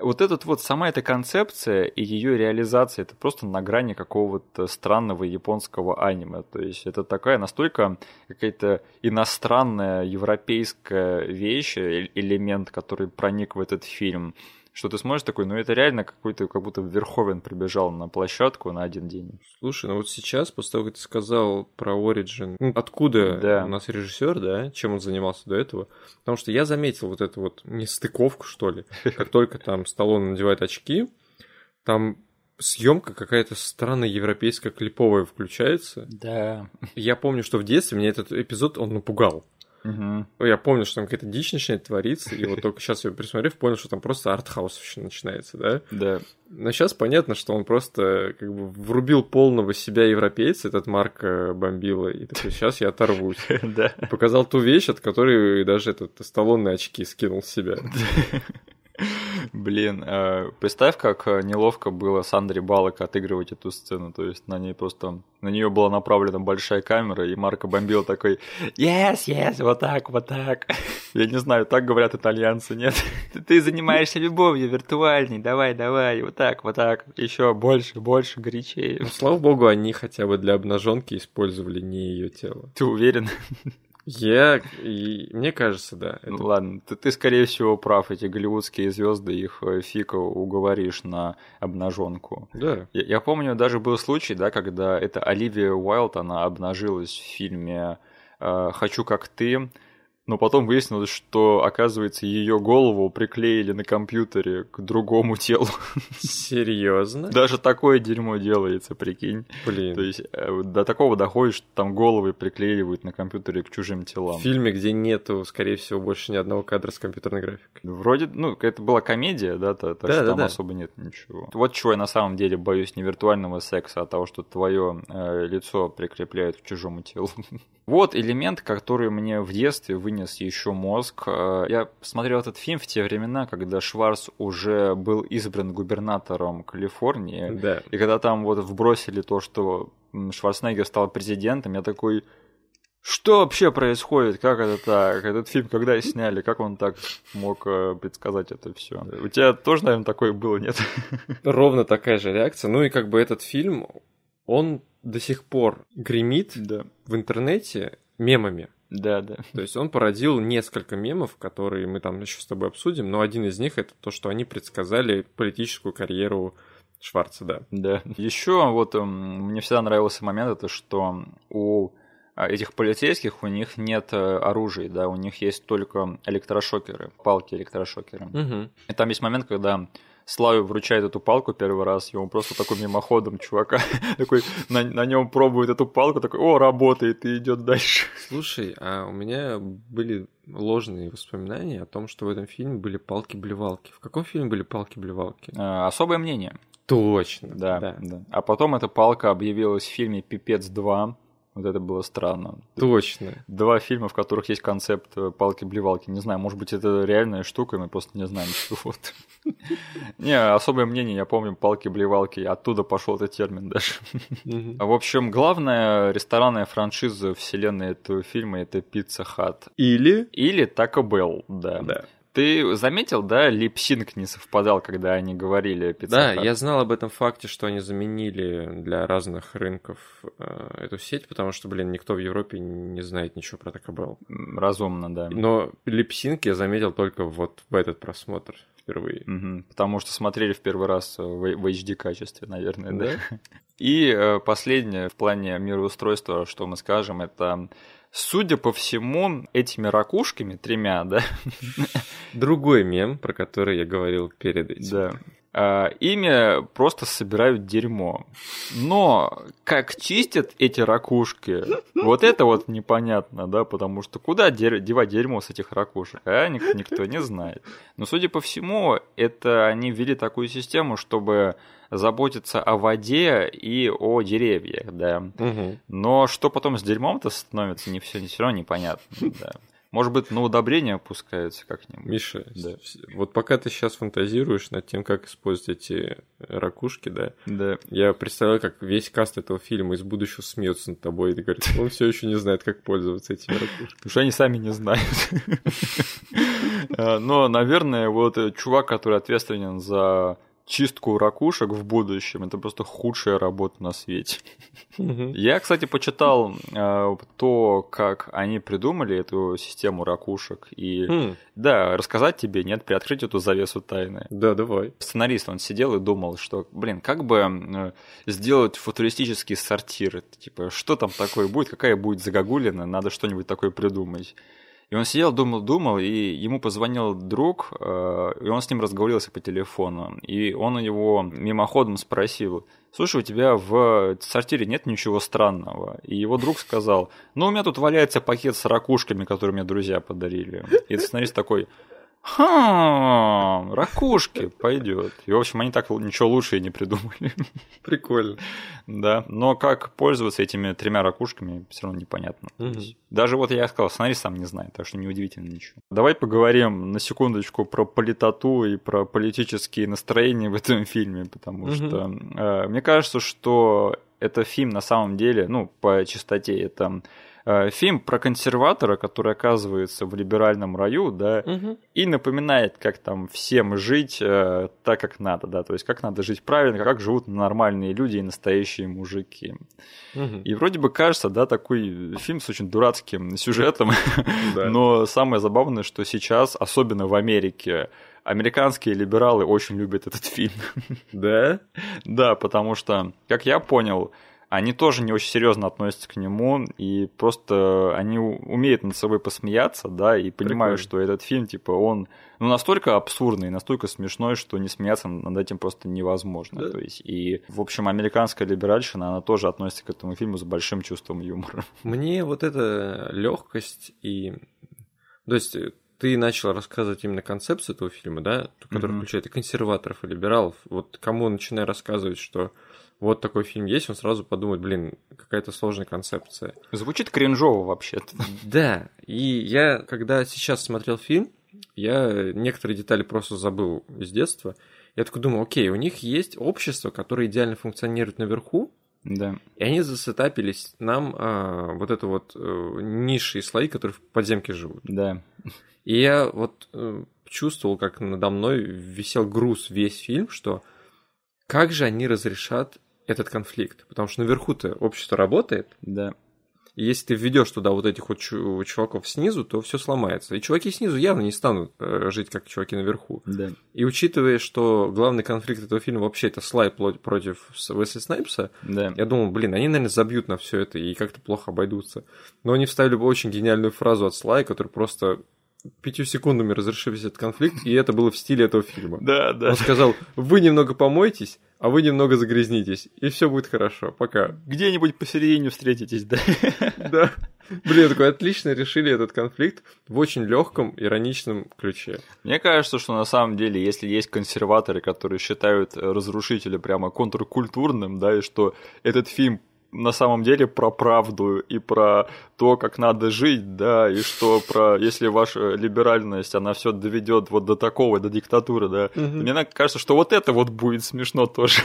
вот этот вот сама эта концепция и ее реализация это просто на грани какого-то странного японского аниме. То есть это такая настолько какая-то иностранная европейская вещь, э, элемент, который проник в этот фильм что ты смотришь такой, ну это реально какой-то, как будто Верховен прибежал на площадку на один день. Слушай, ну вот сейчас, после того, как ты сказал про Origin, ну, откуда да. у нас режиссер, да, чем он занимался до этого, потому что я заметил вот эту вот нестыковку, что ли, как только там Сталлоне надевает очки, там съемка какая-то странная европейская клиповая включается. Да. Я помню, что в детстве меня этот эпизод, он напугал. Угу. Я помню, что там какая-то дичь начинает твориться, и вот только сейчас я присмотрев, понял, что там просто артхаус вообще начинается, да? Да. Но сейчас понятно, что он просто как бы врубил полного себя европейца, этот Марк э, Бомбила, и такой, сейчас я оторвусь. Да. Показал ту вещь, от которой даже этот столонные очки скинул с себя. Блин, э, представь, как э, неловко было Сандре Балок отыгрывать эту сцену. То есть на ней просто на нее была направлена большая камера, и Марко бомбил такой Yes, yes, вот так, вот так. Я не знаю, так говорят итальянцы, нет? Ты занимаешься любовью виртуальной, давай, давай, вот так, вот так, еще больше, больше, горячее. Ну, слава богу, они хотя бы для обнаженки использовали не ее тело. Ты уверен? Я, и, мне кажется, да. Это... Ну, ладно, ты, ты, скорее всего, прав. Эти голливудские звезды, их э, фика уговоришь на обнаженку. Да. Я, я помню, даже был случай, да, когда это Оливия Уайлд, она обнажилась в фильме э, «Хочу как ты», но потом выяснилось, что, оказывается, ее голову приклеили на компьютере к другому телу. Серьезно? Даже такое дерьмо делается, прикинь. Блин. То есть э, до такого доходит, что там головы приклеивают на компьютере к чужим телам. В фильме, где нету, скорее всего, больше ни одного кадра с компьютерной графикой. Вроде, ну, это была комедия, да, так да, что да, там да. особо нет ничего. Вот чего я на самом деле боюсь не виртуального секса, а того, что твое э, лицо прикрепляют к чужому телу. Вот элемент, который мне в детстве вынес еще мозг. Э, я смотрел этот фильм в те времена, когда Шварц уже был избран губернатором Калифорнии. Да. И когда там вот вбросили то, что Шварценеггер стал президентом, я такой, что вообще происходит? Как это так? Этот фильм когда сняли? Как он так мог э, предсказать это все? У тебя тоже, наверное, такое было, нет? Ровно такая же реакция. Ну и как бы этот фильм, он до сих пор гремит да. в интернете мемами. Да, да. То есть он породил несколько мемов, которые мы там еще с тобой обсудим, но один из них это то, что они предсказали политическую карьеру Шварца, да. Да. Еще вот мне всегда нравился момент, это что у а, этих полицейских у них нет э, оружия, да, у них есть только электрошокеры, палки электрошокеры. Угу. И там есть момент, когда Славе вручает эту палку первый раз, и он просто такой мимоходом чувака, такой на, на нем пробует эту палку, такой, о, работает, и идет дальше. Слушай, а у меня были ложные воспоминания о том, что в этом фильме были палки-блевалки. В каком фильме были палки-блевалки? А, особое мнение. Точно. Да, да, да. А потом эта палка объявилась в фильме «Пипец 2», вот это было странно. Точно. Два фильма, в которых есть концепт э, палки-блевалки. Не знаю, может быть, это реальная штука, мы просто не знаем, что вот. Не, особое мнение, я помню, палки-блевалки, оттуда пошел этот термин даже. В общем, главная ресторанная франшиза вселенной этого фильма это Pizza Hut. Или? Или Taco Bell, да. Ты заметил, да, липсинг не совпадал, когда они говорили о Да, я знал об этом факте, что они заменили для разных рынков э, эту сеть, потому что, блин, никто в Европе не знает ничего про Taco Bell. Разумно, да. Но липсинг я заметил только вот в этот просмотр впервые. Угу, потому что смотрели в первый раз в, в HD качестве, наверное, да. да? И э, последнее в плане мироустройства, что мы скажем, это Судя по всему, этими ракушками, тремя, да? Другой мем, про который я говорил перед этим. Да. А, ими просто собирают дерьмо. Но как чистят эти ракушки, вот это вот непонятно, да, потому что куда девать дерьмо с этих ракушек, а никто не знает. Но, судя по всему, это они ввели такую систему, чтобы заботиться о воде и о деревьях, да. Угу. Но что потом с дерьмом-то становится, не все, не все равно непонятно, да. Может быть, на удобрение опускаются как-нибудь. Миша, Да. вот пока ты сейчас фантазируешь над тем, как использовать эти ракушки, да, Да. я представляю, как весь каст этого фильма из будущего смеется над тобой и говорит, он все еще не знает, как пользоваться этими ракушками. Потому что они сами не знают. Э, Но, наверное, вот э, чувак, который ответственен за чистку ракушек в будущем, это просто худшая работа на свете. Я, кстати, почитал э, то, как они придумали эту систему ракушек. И Хм, да, рассказать тебе, нет, приоткрыть эту завесу тайны. Да, давай. Сценарист, он сидел и думал, что, блин, как бы э, сделать футуристический сортир? Типа, что там такое будет, какая будет загогулина, надо что-нибудь такое придумать. И он сидел, думал, думал, и ему позвонил друг, э, и он с ним разговорился по телефону. И он у него мимоходом спросил, слушай, у тебя в сортире нет ничего странного? И его друг сказал, ну, у меня тут валяется пакет с ракушками, которые мне друзья подарили. И сценарист такой, Ха, ракушки, пойдет. И, в общем, они так ничего лучше и не придумали. Прикольно. Да, но как пользоваться этими тремя ракушками, все равно непонятно. Есть Даже вот я сказал, сценарист сам не знает, так что неудивительно ничего. Давай поговорим на секундочку про политоту и про политические настроения в этом фильме, потому Мгм. что э, мне кажется, что это фильм на самом деле, ну, по чистоте, это фильм про консерватора, который оказывается в либеральном раю, да, Мгм. и напоминает, как там всем жить э, так, как надо, да, то есть как надо жить правильно, как живут нормальные люди и настоящие мужики. Мгм. И вроде бы кажется, да, такой фильм с очень дурацким сюжетом, Да. но самое забавное, что сейчас, особенно в Америке, американские либералы очень любят этот фильм. Да? Да, потому что, как я понял, они тоже не очень серьезно относятся к нему, и просто они умеют над собой посмеяться, да, и понимают, Прикольно. что этот фильм, типа, он ну, настолько абсурдный, настолько смешной, что не смеяться над этим просто невозможно. Да. То есть, и, в общем, американская либеральщина, она тоже относится к этому фильму с большим чувством юмора. Мне вот эта легкость и... То есть ты начал рассказывать именно концепцию этого фильма, да, который Мгм. включает и консерваторов, и либералов. Вот кому начинаю рассказывать, что вот такой фильм есть, он сразу подумает, блин, какая-то сложная концепция. Звучит кринжово вообще-то. Да, и я, когда сейчас смотрел фильм, я некоторые детали просто забыл из детства. Я такой думаю, окей, у них есть общество, которое идеально функционирует наверху, Да. и они засетапились нам а, вот это вот ниши и слои, которые в подземке живут. Да. И я вот э, чувствовал, как надо мной висел груз весь фильм, что как же они разрешат этот конфликт? Потому что наверху-то общество работает, Да. и если ты введешь туда вот этих вот чу- чуваков снизу, то все сломается. И чуваки снизу явно не станут э, жить, как чуваки наверху. Да. И учитывая, что главный конфликт этого фильма вообще это Слай против Уэсли Снайпса, Да. я думал, блин, они, наверное, забьют на все это и как-то плохо обойдутся. Но они вставили бы очень гениальную фразу от Слая, который просто пятью секундами разрешил весь этот конфликт, и это было в стиле этого фильма. Да, да. Он сказал, вы немного помойтесь, а вы немного загрязнитесь, и все будет хорошо. Пока. Где-нибудь посередине встретитесь, да. Да. Блин, такой отлично решили этот конфликт в очень легком, ироничном ключе. Мне кажется, что на самом деле, если есть консерваторы, которые считают разрушителя прямо контркультурным, да, и что этот фильм на самом деле про правду и про то, как надо жить, да, и что про, если ваша либеральность, она все доведет вот до такого, до диктатуры, да, Мгм. мне кажется, что вот это вот будет смешно тоже.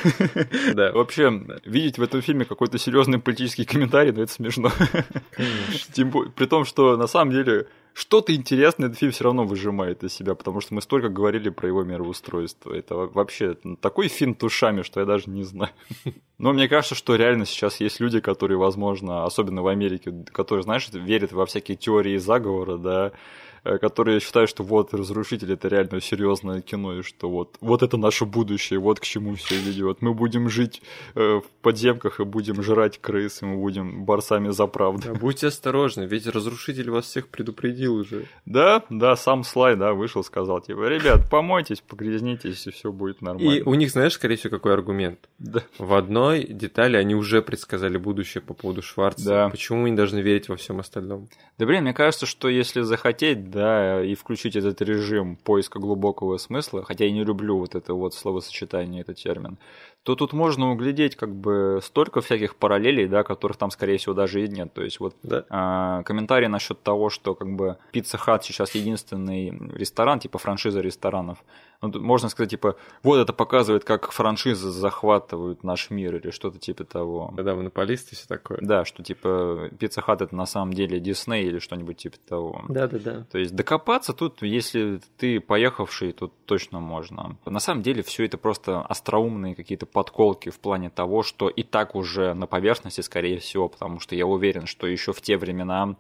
Да, Вообще, видеть в этом фильме какой-то серьезный политический комментарий, ну это смешно. конечно. Тем при том, что на самом деле что-то интересное этот фильм все равно выжимает из себя, потому что мы столько говорили про его мироустройство. Это во- вообще такой фильм тушами, что я даже не знаю. Но мне кажется, что реально сейчас есть люди, которые, возможно, особенно в Америке, которые, знаешь, верят во всякие теории заговора, да, э, которые считают, что вот разрушитель это реально серьезное кино, и что вот, вот это наше будущее, вот к чему все ведет. Мы будем жить э, в подземках и будем жрать крыс, и мы будем борцами за правду. Да, будьте осторожны, ведь разрушитель вас всех предупредил уже. Да, да, сам слайд, да, вышел, сказал, типа, ребят, помойтесь, погрязнитесь, и все будет нормально. И у них, знаешь, скорее всего, какой аргумент? Да. В одной детали они уже предсказали будущее по поводу Шварца. Да. Почему мы не должны верить во всем остальном? Да, блин, мне кажется, что если захотеть, да, и включить этот режим поиска глубокого смысла, хотя я не люблю вот это вот словосочетание, этот термин, то тут можно углядеть как бы столько всяких параллелей, да, которых там, скорее всего, даже и нет. То есть вот Да. а, комментарий насчет того, что как бы Pizza Hut сейчас единственный ресторан, типа франшиза ресторанов. Ну, тут можно сказать, типа, вот это показывает, как франшизы захватывают наш мир или что-то типа того. Да, монополисты все такое. Да, что типа Pizza Hut это на самом деле Дисней или что-нибудь типа того. Да-да-да. То есть докопаться тут, если ты поехавший, тут точно можно. На самом деле все это просто остроумные какие-то подколки в плане того, что и так уже на поверхности, скорее всего, потому что я уверен, что еще в те времена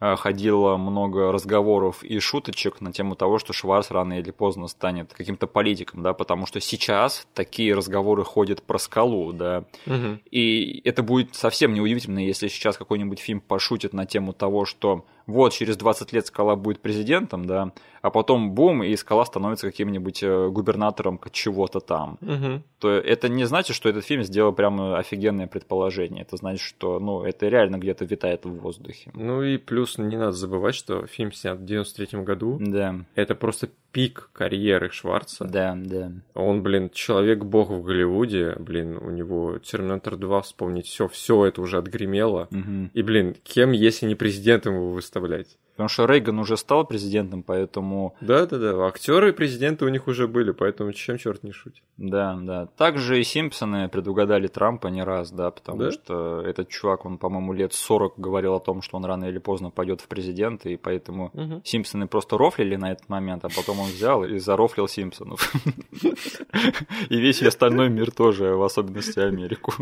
ходило много разговоров и шуточек на тему того, что Шварц рано или поздно станет каким-то политиком, да, потому что сейчас такие разговоры ходят про скалу, да, Мгм. и это будет совсем неудивительно, если сейчас какой-нибудь фильм пошутит на тему того, что вот через 20 лет Скала будет президентом, да, а потом бум, и Скала становится каким-нибудь э, губернатором чего-то там. Мгм. То это не значит, что этот фильм сделал прямо офигенное предположение. Это значит, что ну, это реально где-то витает в воздухе. Ну и плюс не надо забывать, что фильм снят в 93 году. Да, Это просто пик карьеры Шварца. да, да. Он, блин, человек-бог в Голливуде, блин, у него Терминатор 2 вспомнить, все, все это уже отгремело. Мгм. И, блин, кем, если не президентом его выставлять? Потому что Рейган уже стал президентом, поэтому Да-да-да, актеры и президенты у них уже были, поэтому чем черт не шутит. Да, да. Также и Симпсоны предугадали Трампа не раз, да, потому Да? что этот чувак, он, по-моему, лет 40 говорил о том, что он рано или поздно пойдет в президенты, и поэтому Мгм. Симпсоны просто рофлили на этот момент, а потом он взял и зарофлил Симпсонов. И весь остальной мир тоже, в особенности Америку.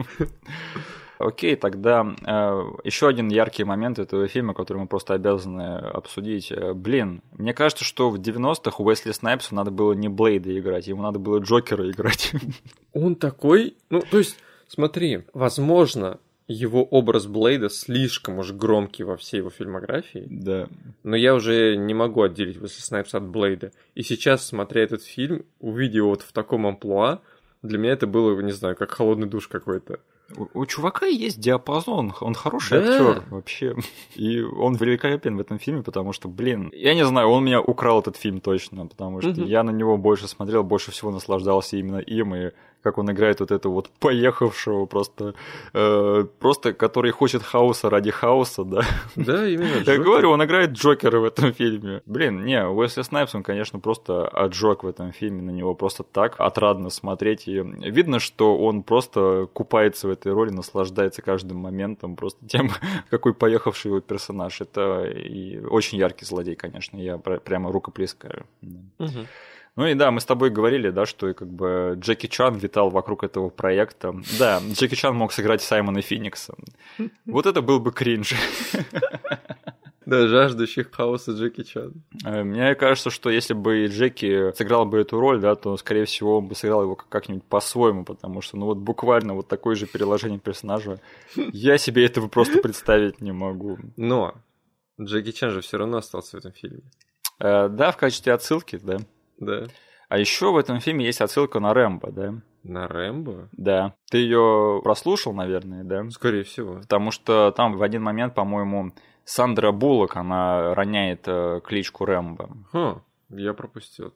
Окей, тогда еще один яркий момент этого фильма, который мы просто обязаны обсудить. Э, Блин, мне кажется, что в 90-х у Уэсли Снайпсу надо было не Блейда играть, ему надо было Джокера играть. Он такой, ну, то есть, смотри, возможно, его образ Блейда слишком уж громкий во всей его фильмографии, Да. но я уже не могу отделить Уэсли Снайпс от Блейда. И сейчас, смотря этот фильм, увидев его вот в таком амплуа, для меня это было, не знаю, как холодный душ какой-то. У, у чувака есть диапазон, он хороший Да. актер вообще. И он великолепен в этом фильме, потому что, блин, я не знаю, он меня украл этот фильм точно, потому что Мгм. я на него больше смотрел, больше всего наслаждался именно им, и как он играет вот этого вот поехавшего просто, э, просто который хочет хаоса ради хаоса, да. Да, именно. Я говорю, он играет Джокера в этом фильме. Блин, не, Уэсли Снайпс, он, конечно, просто отжег в этом фильме. На него просто так отрадно смотреть. И видно, что он просто купается в этой роли, наслаждается каждым моментом, просто тем, какой поехавший его персонаж. Это и очень яркий злодей, конечно. Я пр- прямо рукоплескаю. Мгм. Ну и да, мы с тобой говорили, да, что как бы Джеки Чан витал вокруг этого проекта. Да, Джеки Чан мог сыграть Саймона Феникса. Вот это был бы кринж. Да, жаждущих хаоса Джеки Чан. Э, Мне кажется, что если бы Джеки сыграл бы эту роль, да, то, скорее всего, он бы сыграл его как- как-нибудь по-своему, потому что, ну вот буквально вот такое же переложение персонажа, я себе этого просто представить не могу. Но Джеки Чан же все равно остался в этом фильме. Э, Да, в качестве отсылки, да. Да. А еще в этом фильме есть отсылка на Рэмбо, да. На Рэмбо? Да. Ты ее прослушал, наверное, да? Скорее всего. Потому что там в один момент, по-моему, Сандра Буллок, она роняет э, кличку Рэмбо. Ха, я пропустил.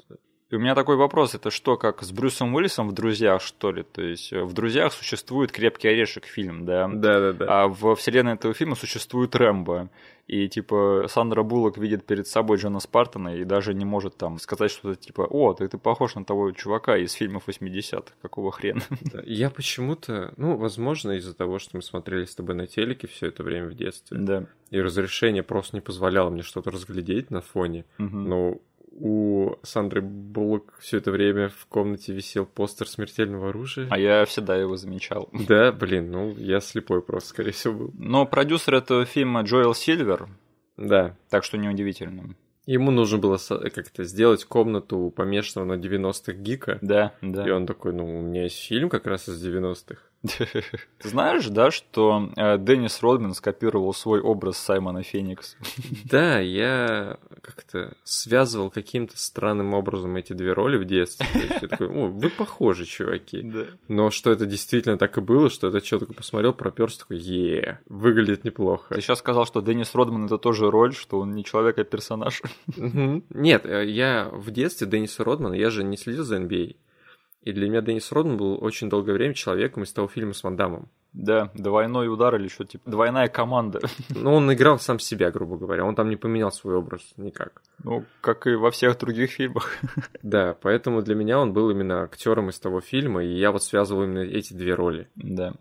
И у меня такой вопрос, это что, как с Брюсом Уиллисом в «Друзьях», что ли? То есть э, в «Друзьях» существует «Крепкий орешек» фильм, да? Да-да-да. А в вселенной этого фильма существует Рэмбо. И, типа, Сандра Буллок видит перед собой Джона Спартана и даже не может там сказать что-то типа «О, ты, ты похож на того чувака из фильмов 80-х, какого хрена?» Да, Я почему-то, ну, возможно, из-за того, что мы смотрели с тобой на телеке все это время в детстве, Да. и разрешение просто не позволяло мне что-то разглядеть на фоне. Мгм. Но у Сандры Буллок все это время в комнате висел постер смертельного оружия. А я всегда его замечал. Да, блин, ну я слепой просто, скорее всего, был. Но продюсер этого фильма Джоэл Сильвер, Да. так что неудивительно. Ему нужно было как-то сделать комнату помешанного на 90-х гика. Да, да. И он такой, ну, у меня есть фильм как раз из 90-х. Ты знаешь, да, что э, Деннис Родман скопировал свой образ Саймона Феникса? Да, я как-то связывал каким-то странным образом эти две роли в детстве. Я такой, о, вы похожи, чуваки. Да. Но что это действительно так и было, что это что такой посмотрел, проперся, такой, е выглядит неплохо. Ты сейчас сказал, что Деннис Родман это тоже роль, что он не человек, а персонаж. Нет, э, я в детстве Денниса Родмана, я же не следил за NBA. И для меня Деннис Родман был очень долгое время человеком из того фильма с Ван Дамом. Да, двойной удар или что типа, двойная команда. Ну, он играл сам себя, грубо говоря, он там не поменял свой образ никак. Ну, как и во всех других фильмах. Да, поэтому для меня он был именно актером из того фильма, и я вот связывал именно эти две роли. Да.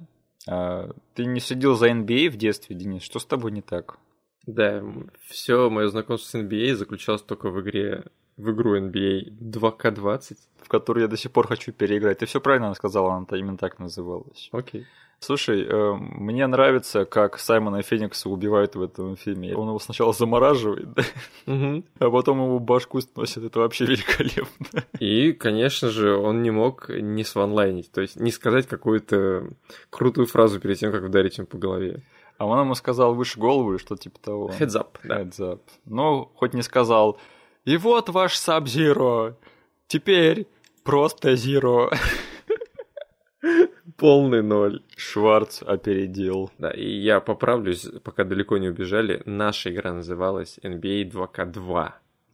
А, ты не следил за NBA в детстве, Денис? Что с тобой не так? Да, все мое знакомство с NBA заключалось только в игре в игру NBA 2К20, в которую я до сих пор хочу переиграть. Ты все правильно сказала, она именно так называлась. Окей. Слушай, э, мне нравится, как Саймона Феникса убивают в этом фильме. Он его сначала замораживает, да? Угу. а потом его башку сносит. Это вообще великолепно. И, конечно же, он не мог не сванлайнить, то есть не сказать какую-то крутую фразу перед тем, как ударить ему по голове. А он ему сказал выше голову или что типа того. Heads up, да. Heads up. Ну, хоть не сказал, и вот ваш Саб-Зиро. Теперь просто Зиро. Полный ноль. Шварц опередил. Да, и я поправлюсь, пока далеко не убежали. Наша игра называлась NBA 2K2.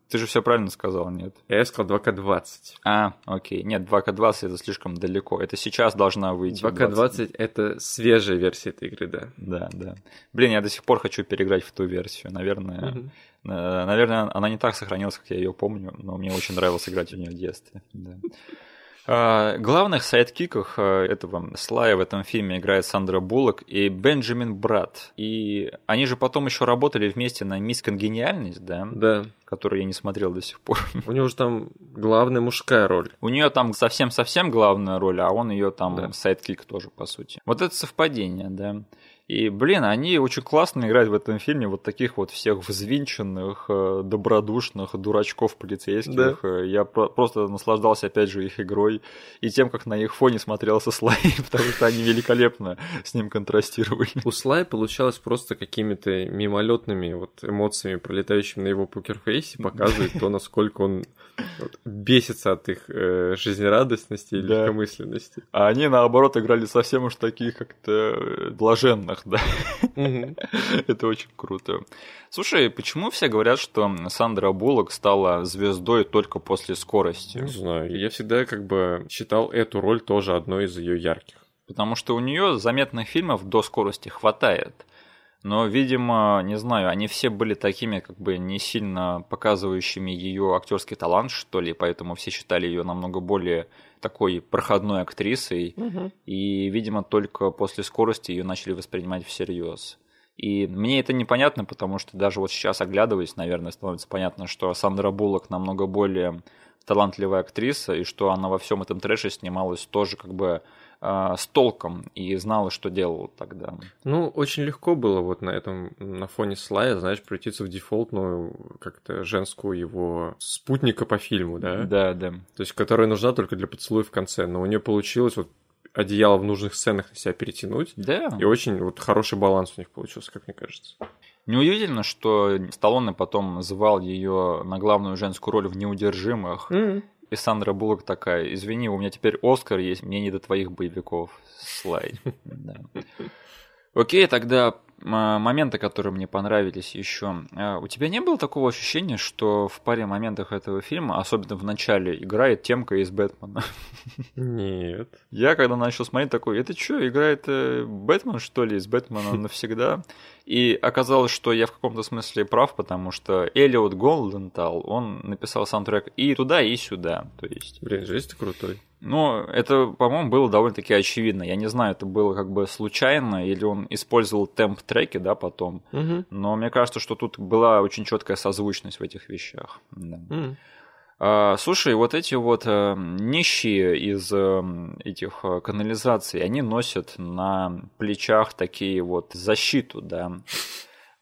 Ты же все правильно сказал, нет? Я сказал 2К20. А, окей. Нет, 2К20 это слишком далеко. Это сейчас должна выйти. 2К20 это свежая версия этой игры, да. Да, да. Блин, я до сих пор хочу переиграть в ту версию. Наверное, угу. Наверное, она не так сохранилась, как я ее помню, но мне очень нравилось играть в нее в детстве. Да. А, главных сайдкиках а, этого Слая в этом фильме играет Сандра Буллок и Бенджамин Брат. И они же потом еще работали вместе на «Мисс Конгениальность», да? Да. Которую я не смотрел до сих пор. У него же там главная мужская роль. У нее там совсем-совсем главная роль, а он ее там да. sidekick тоже, по сути. Вот это совпадение, да. И, блин, они очень классно играют в этом фильме вот таких вот всех взвинченных, э, добродушных дурачков полицейских. Да. Э, я просто наслаждался, опять же, их игрой и тем, как на их фоне смотрелся Слай, потому что они великолепно с ним контрастировали. У Слай получалось просто какими-то мимолетными вот эмоциями, пролетающими на его poker face е, показывает то, насколько он вот, бесится от их э, жизнерадостности и да. легкомысленности. А они, наоборот, играли совсем уж таких как-то э, блаженных, да. Это очень круто. Слушай, почему все говорят, что Сандра Буллок стала звездой только после скорости? Не знаю, я всегда как бы считал эту роль тоже одной из ее ярких. Потому что у нее заметных фильмов до скорости хватает. Но, видимо, не знаю, они все были такими, как бы не сильно показывающими ее актерский талант, что ли, поэтому все считали ее намного более такой проходной актрисой. Угу. И, видимо, только после скорости ее начали воспринимать всерьез. И мне это непонятно, потому что даже вот сейчас, оглядываясь, наверное, становится понятно, что Сандра Буллок намного более талантливая актриса, и что она во всем этом трэше снималась тоже как бы с толком и знала, что делала тогда. Ну, очень легко было вот на этом, на фоне слая, знаешь, превратиться в дефолтную как-то женскую его спутника по фильму, да? Да, да. То есть, которая нужна только для поцелуя в конце, но у нее получилось вот одеяло в нужных сценах на себя перетянуть. Да. И очень вот хороший баланс у них получился, как мне кажется. Неудивительно, что Сталлоне потом звал ее на главную женскую роль в «Неудержимых». Mm-hmm. И Сандра Буллок такая, извини, у меня теперь Оскар есть, мне не до твоих боевиков. Слайд. Окей, тогда а, моменты, которые мне понравились еще. А, у тебя не было такого ощущения, что в паре моментах этого фильма, особенно в начале, играет темка из Бэтмена? Нет. Я когда начал смотреть такой, это что, играет э, Бэтмен, что ли, из Бэтмена навсегда? И оказалось, что я в каком-то смысле прав, потому что Элиот Голдентал, он написал саундтрек и туда, и сюда. То есть... Блин, жесть крутой. Ну, это, по-моему, было довольно-таки очевидно. Я не знаю, это было как бы случайно, или он использовал темп-треки, да, потом. Угу. Но мне кажется, что тут была очень четкая созвучность в этих вещах. Да. Угу. А, слушай, вот эти вот а, нищие из а, этих канализаций, они носят на плечах такие вот защиту, да.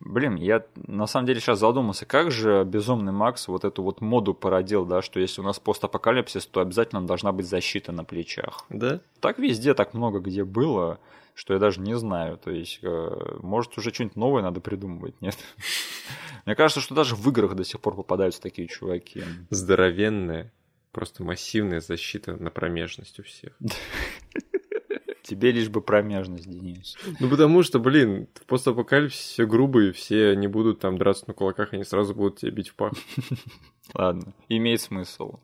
Блин, я на самом деле сейчас задумался, как же Безумный Макс вот эту вот моду породил, да, что если у нас постапокалипсис, то обязательно должна быть защита на плечах. Да? Так везде, так много где было, что я даже не знаю. То есть, э, может, уже что-нибудь новое надо придумывать, нет? Мне кажется, что даже в играх до сих пор попадаются такие чуваки. Здоровенная, просто массивная защита на промежность у всех. Тебе лишь бы промежность, Денис. Ну, потому что, блин, в постапокалипсисе все грубые, все не будут там драться на кулаках, они сразу будут тебя бить в пах. Ладно, имеет смысл.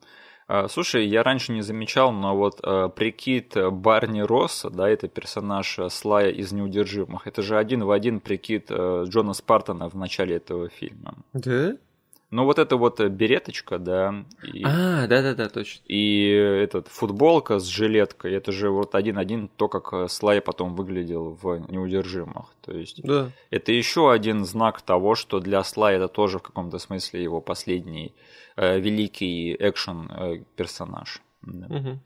А, слушай, я раньше не замечал, но вот а, прикид Барни Росса, да, это персонаж Слая из «Неудержимых», это же один в один прикид Джона Спартана в начале этого фильма. Да? Ну, вот эта вот береточка, да. И, а, да-да-да, точно. И этот футболка с жилеткой, это же вот один-один то, как Слай потом выглядел в «Неудержимых». То есть да. это еще один знак того, что для Слая это тоже в каком-то смысле его последний э, великий экшен-персонаж. Э, да. Угу.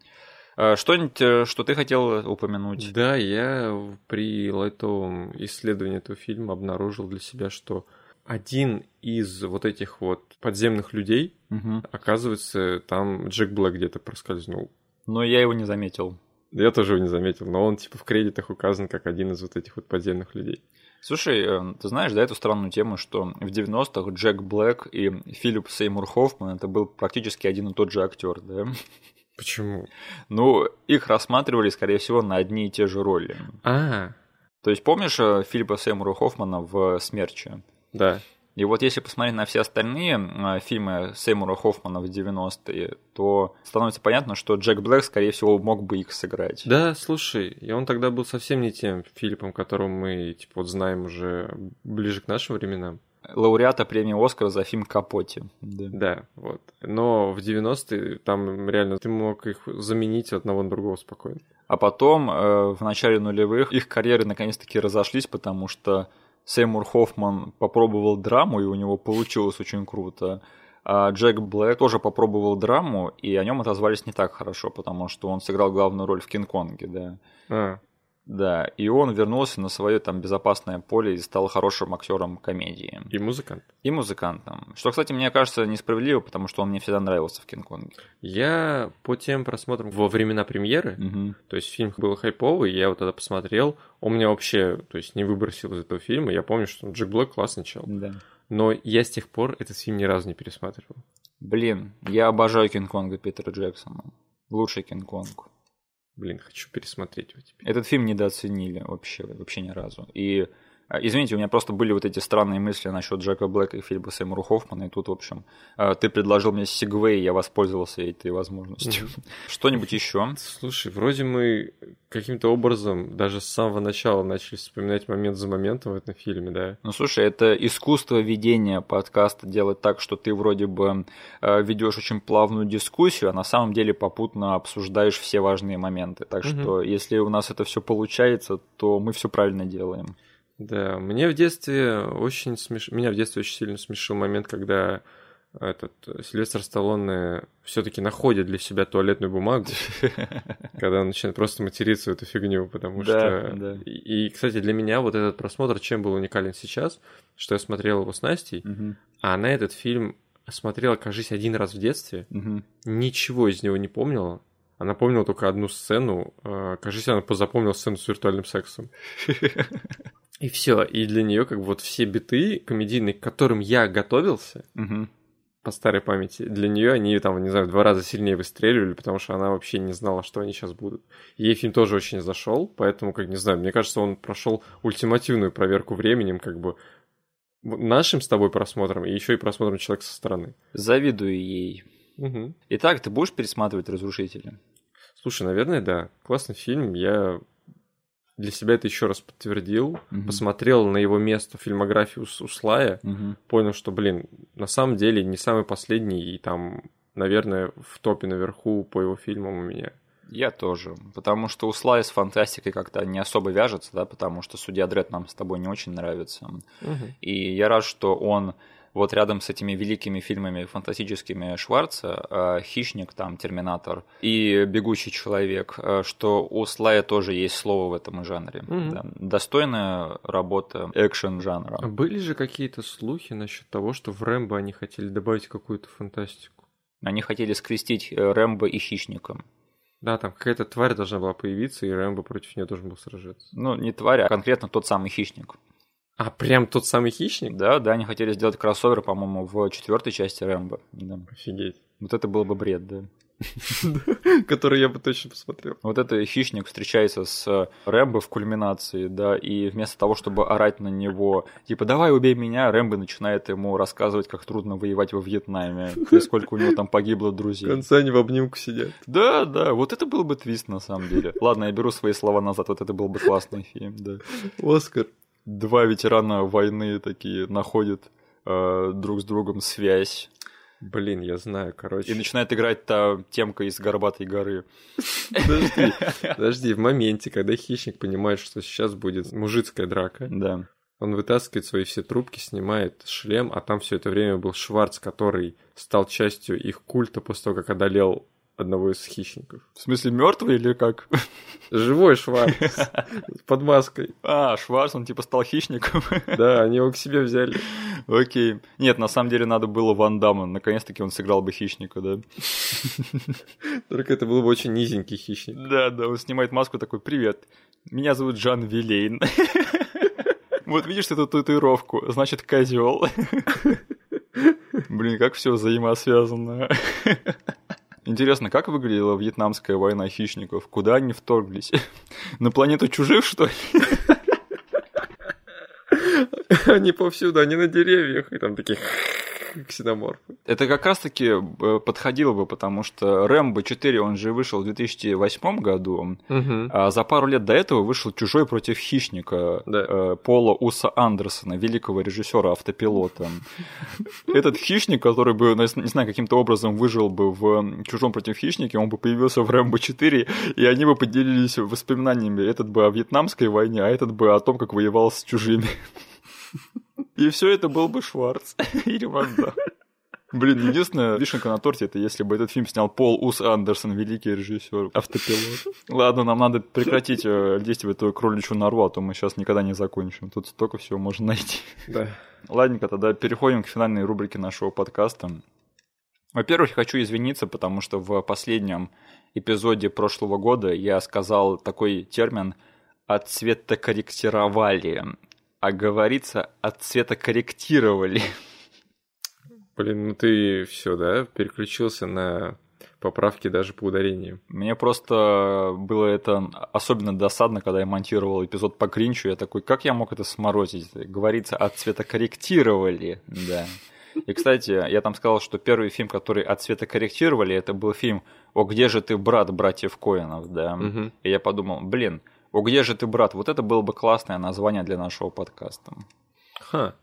Что-нибудь, э, что ты хотел упомянуть? Да, я при лайтовом исследовании этого фильма обнаружил для себя, что один из вот этих вот подземных людей, угу. оказывается, там Джек Блэк где-то проскользнул. Но я его не заметил. Я тоже его не заметил, но он типа в кредитах указан как один из вот этих вот подземных людей. Слушай, э, ты знаешь, да, эту странную тему, что в 90-х Джек Блэк и Филипп Сеймур Хоффман это был практически один и тот же актер, да? Почему? Ну, их рассматривали, скорее всего, на одни и те же роли. А. То есть помнишь э, Филиппа Сеймура Хоффмана в «Смерче»? Да. И вот если посмотреть на все остальные э, фильмы Сеймура Хоффмана в 90-е, то становится понятно, что Джек Блэк, скорее всего, мог бы их сыграть. Да, слушай, и он тогда был совсем не тем Филиппом, которого мы, типа, вот знаем уже ближе к нашим временам. Лауреата премии Оскар за фильм «Капоте». Да. да, вот. Но в 90-е там реально ты мог их заменить одного на другого спокойно. А потом, э, в начале нулевых, их карьеры наконец-таки разошлись, потому что Сеймур Хоффман попробовал драму, и у него получилось очень круто. А Джек Блэк тоже попробовал драму, и о нем отозвались не так хорошо, потому что он сыграл главную роль в Кинг-Конге, да. А. Да, и он вернулся на свое там безопасное поле и стал хорошим актером комедии. И музыкант. И музыкантом. Что, кстати, мне кажется несправедливо, потому что он мне всегда нравился в Кинг-Конге. Я по тем просмотрам во времена премьеры, угу. то есть фильм был хайповый, я вот тогда посмотрел, он меня вообще, то есть не выбросил из этого фильма, я помню, что Джек Блэк классный чел. Да. Но я с тех пор этот фильм ни разу не пересматривал. Блин, я обожаю Кинг-Конга Питера Джексона. Лучший Кинг-Конг. Блин, хочу пересмотреть его теперь. Этот фильм недооценили вообще, вообще ни разу. И Извините, у меня просто были вот эти странные мысли насчет Джека Блэка и Филиппа Сеймура Хоффмана, и тут, в общем, а, ты предложил мне сегвей, я воспользовался этой возможностью. Mm-hmm. Что-нибудь еще? Слушай, вроде мы каким-то образом даже с самого начала начали вспоминать момент за моментом в этом фильме, да? Ну, слушай, это искусство ведения подкаста делать так, что ты вроде бы а, ведешь очень плавную дискуссию, а на самом деле попутно обсуждаешь все важные моменты. Так mm-hmm. что, если у нас это все получается, то мы все правильно делаем. Да, мне в детстве очень смеш... меня в детстве очень сильно смешил момент, когда этот Сильвестр Сталлоне все-таки находит для себя туалетную бумагу, когда он начинает просто материться в эту фигню, потому что... Да. И, кстати, для меня вот этот просмотр чем был уникален сейчас, что я смотрел его с Настей, а она этот фильм смотрела, кажись, один раз в детстве, ничего из него не помнила, она помнила только одну сцену. Э, кажется, она позапомнила сцену с виртуальным сексом. И все. И для нее как бы вот все биты комедийные, к которым я готовился, угу. по старой памяти, для нее они там, не знаю, в два раза сильнее выстреливали, потому что она вообще не знала, что они сейчас будут. Ей фильм тоже очень зашел, поэтому, как не знаю, мне кажется, он прошел ультимативную проверку временем, как бы нашим с тобой просмотром и еще и просмотром человека со стороны. Завидую ей. Угу. Итак, ты будешь пересматривать «Разрушители»? Слушай, наверное, да. Классный фильм. Я для себя это еще раз подтвердил, угу. посмотрел на его место в фильмографии Услая, угу. понял, что, блин, на самом деле не самый последний и там, наверное, в топе наверху по его фильмам у меня. Я тоже, потому что Услай с фантастикой как-то не особо вяжется, да, потому что Судья Дред нам с тобой не очень нравится. Угу. И я рад, что он вот рядом с этими великими фильмами фантастическими Шварца, э, «Хищник», там, «Терминатор» и «Бегущий человек», э, что у Слая тоже есть слово в этом жанре. Mm-hmm. Да. Достойная работа экшен-жанра. А были же какие-то слухи насчет того, что в «Рэмбо» они хотели добавить какую-то фантастику? Они хотели скрестить э, Рэмбо и Хищника. Да, там какая-то тварь должна была появиться, и Рэмбо против нее должен был сражаться. Ну, не тварь, а конкретно тот самый хищник. А прям тот самый хищник? Да, да, они хотели сделать кроссовер, по-моему, в четвертой части Рэмбо. Да. Офигеть. Вот это было бы бред, да. который я бы точно посмотрел. Вот это хищник встречается с Рэмбо в кульминации, да, и вместо того, чтобы орать на него, типа, давай убей меня, Рэмбо начинает ему рассказывать, как трудно воевать во Вьетнаме, и сколько у него там погибло друзей. В конце они в обнимку сидят. Да, да, вот это был бы твист на самом деле. Ладно, я беру свои слова назад, вот это был бы классный фильм, да. Оскар. Два ветерана войны такие находят э, друг с другом связь. Блин, я знаю, короче. И начинает играть та темка из Горбатой горы. Подожди, подожди, в моменте, когда хищник понимает, что сейчас будет мужицкая драка, Да. он вытаскивает свои все трубки, снимает шлем, а там все это время был Шварц, который стал частью их культа после того, как одолел одного из хищников. В смысле, мертвый или как? Живой Шварц под маской. А, Шварц, он типа стал хищником. Да, они его к себе взяли. Окей. Нет, на самом деле надо было Ван Дамма. Наконец-таки он сыграл бы хищника, да? Только это был бы очень низенький хищник. Да, да, он снимает маску такой, привет, меня зовут Жан Вилейн. Вот видишь эту татуировку, значит, козел. Блин, как все взаимосвязано. Интересно, как выглядела вьетнамская война хищников? Куда они вторглись? На планету чужих, что ли? Они повсюду, они на деревьях, и там такие ксеноморфы. Это как раз-таки э, подходило бы, потому что Рэмбо 4, он же вышел в 2008 году, Мгм. а за пару лет до этого вышел «Чужой против хищника» Да. э, Пола Уса Андерсона, великого режиссера автопилота. Этот хищник, который бы, ну, не знаю, каким-то образом выжил бы в «Чужом против хищника», он бы появился в «Рэмбо 4», и они бы поделились воспоминаниями. Этот бы о вьетнамской войне, а этот бы о том, как воевал с чужими. И все это был бы Шварц или Ван Дам. Блин, единственная вишенка на торте, это если бы этот фильм снял Пол Ус Андерсон, великий режиссер, автопилот. Ладно, нам надо прекратить э, в эту кроличью нору, а то мы сейчас никогда не закончим. Тут столько всего можно найти. Да. Ладненько, тогда переходим к финальной рубрике нашего подкаста. Во-первых, хочу извиниться, потому что в последнем эпизоде прошлого года я сказал такой термин «отцветокорректировали», а говорится «отцветокорректировали». Блин, ну ты все, да, переключился на поправки даже по ударению. Мне просто было это особенно досадно, когда я монтировал эпизод по кринчу. Я такой, как я мог это сморозить? Говорится, отцветокорректировали, да. И, кстати, я там сказал, что первый фильм, который отцветокорректировали, это был фильм «О, где же ты, брат, братьев Коинов», да. Мгм. И я подумал, блин, «О, где же ты, брат?» Вот это было бы классное название для нашего подкаста. Ха,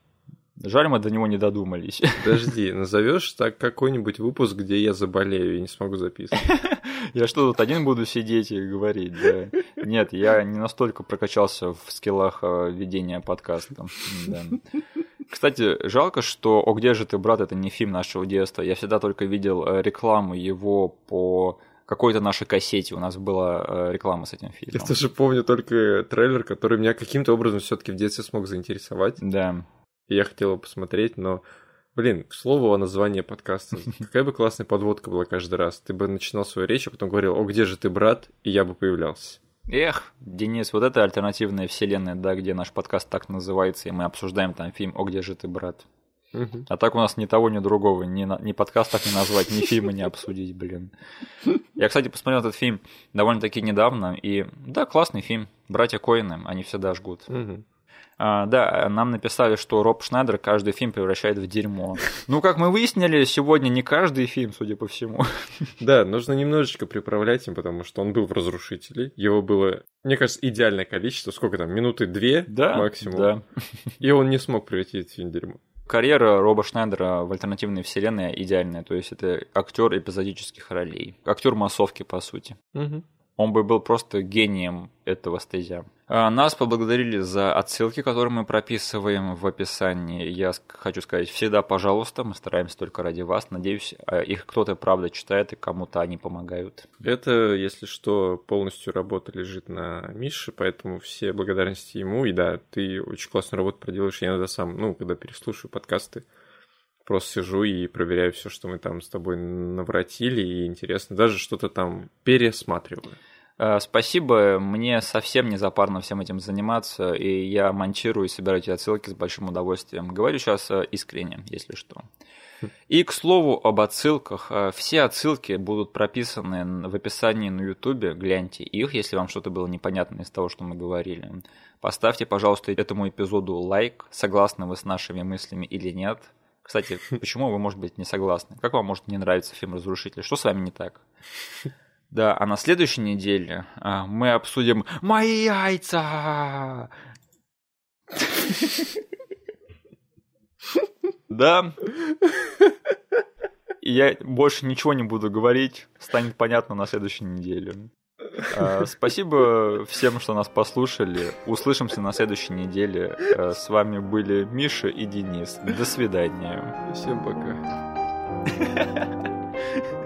Жаль, мы до него не додумались. подожди, назовешь так какой-нибудь выпуск, где я заболею и не смогу записывать? Я что, тут один буду сидеть и говорить, да? Нет, я не настолько прокачался в скиллах э, ведения подкаста. Да. Кстати, жалко, что «О, где же ты, брат?» это не фильм нашего детства. Я всегда только видел э, рекламу его по какой-то нашей кассете. У нас была э, реклама с этим Я фильмом. тоже помню только трейлер, который меня каким-то образом все-таки в детстве смог заинтересовать. Да. И я хотел его посмотреть, но, блин, к слову о названии подкаста. Какая бы классная подводка была каждый раз. Ты бы начинал свою речь, а потом говорил, о, где же ты, брат? И я бы появлялся. Эх, Денис, вот это альтернативная вселенная, да, где наш подкаст так называется, и мы обсуждаем там фильм «О, где же ты, брат?» А так у нас ни того, ни другого, ни, на- ни подкаст так не назвать, ни фильма не обсудить, блин. Я, кстати, посмотрел этот фильм довольно-таки недавно, и да, классный фильм. Братья Коины, они всегда жгут. А, да, нам написали, что Роб Шнайдер каждый фильм превращает в дерьмо. Ну, как мы выяснили, сегодня не каждый фильм, судя по всему. Да, нужно немножечко приправлять им, потому что он был в «Разрушителе». Его было, мне кажется, идеальное количество. Сколько там? Минуты две Да, максимум. да. И он не смог превратить фильм в дерьмо. Карьера Роба Шнайдера в альтернативной вселенной идеальная, то есть это актер эпизодических ролей. Актер массовки, по сути. Мгм. Он бы был просто гением этого стезя. А, Нас поблагодарили за отсылки, которые мы прописываем в описании. Я хочу сказать, всегда пожалуйста, мы стараемся только ради вас. Надеюсь, а, их кто-то правда читает и кому-то они помогают. Это, если что, полностью работа лежит на Мише, поэтому все благодарности ему. И да, ты очень классную работу проделаешь. Я иногда сам, ну, когда переслушаю подкасты, просто сижу и проверяю все, что мы там с тобой навратили, и интересно, даже что-то там пересматриваю. А, Спасибо, мне совсем не запарно всем этим заниматься, и я монтирую и собираю эти отсылки с большим удовольствием. Говорю сейчас э, искренне, если что. И, к слову, об отсылках. Э, все отсылки будут прописаны в описании на Ютубе. Гляньте их, если вам что-то было непонятно из того, что мы говорили. Поставьте, пожалуйста, этому эпизоду лайк, согласны вы с нашими мыслями или нет. Кстати, почему вы, может быть, не согласны? Как вам может не нравиться фильм «Разрушитель»? Что с вами не так? Да, а на следующей неделе а, мы обсудим «Мои яйца!» Да. Я больше ничего не буду говорить, станет понятно на следующей неделе. А, спасибо всем, что нас послушали. Услышимся на следующей неделе. А, с вами были Миша и Денис. До свидания. Всем пока.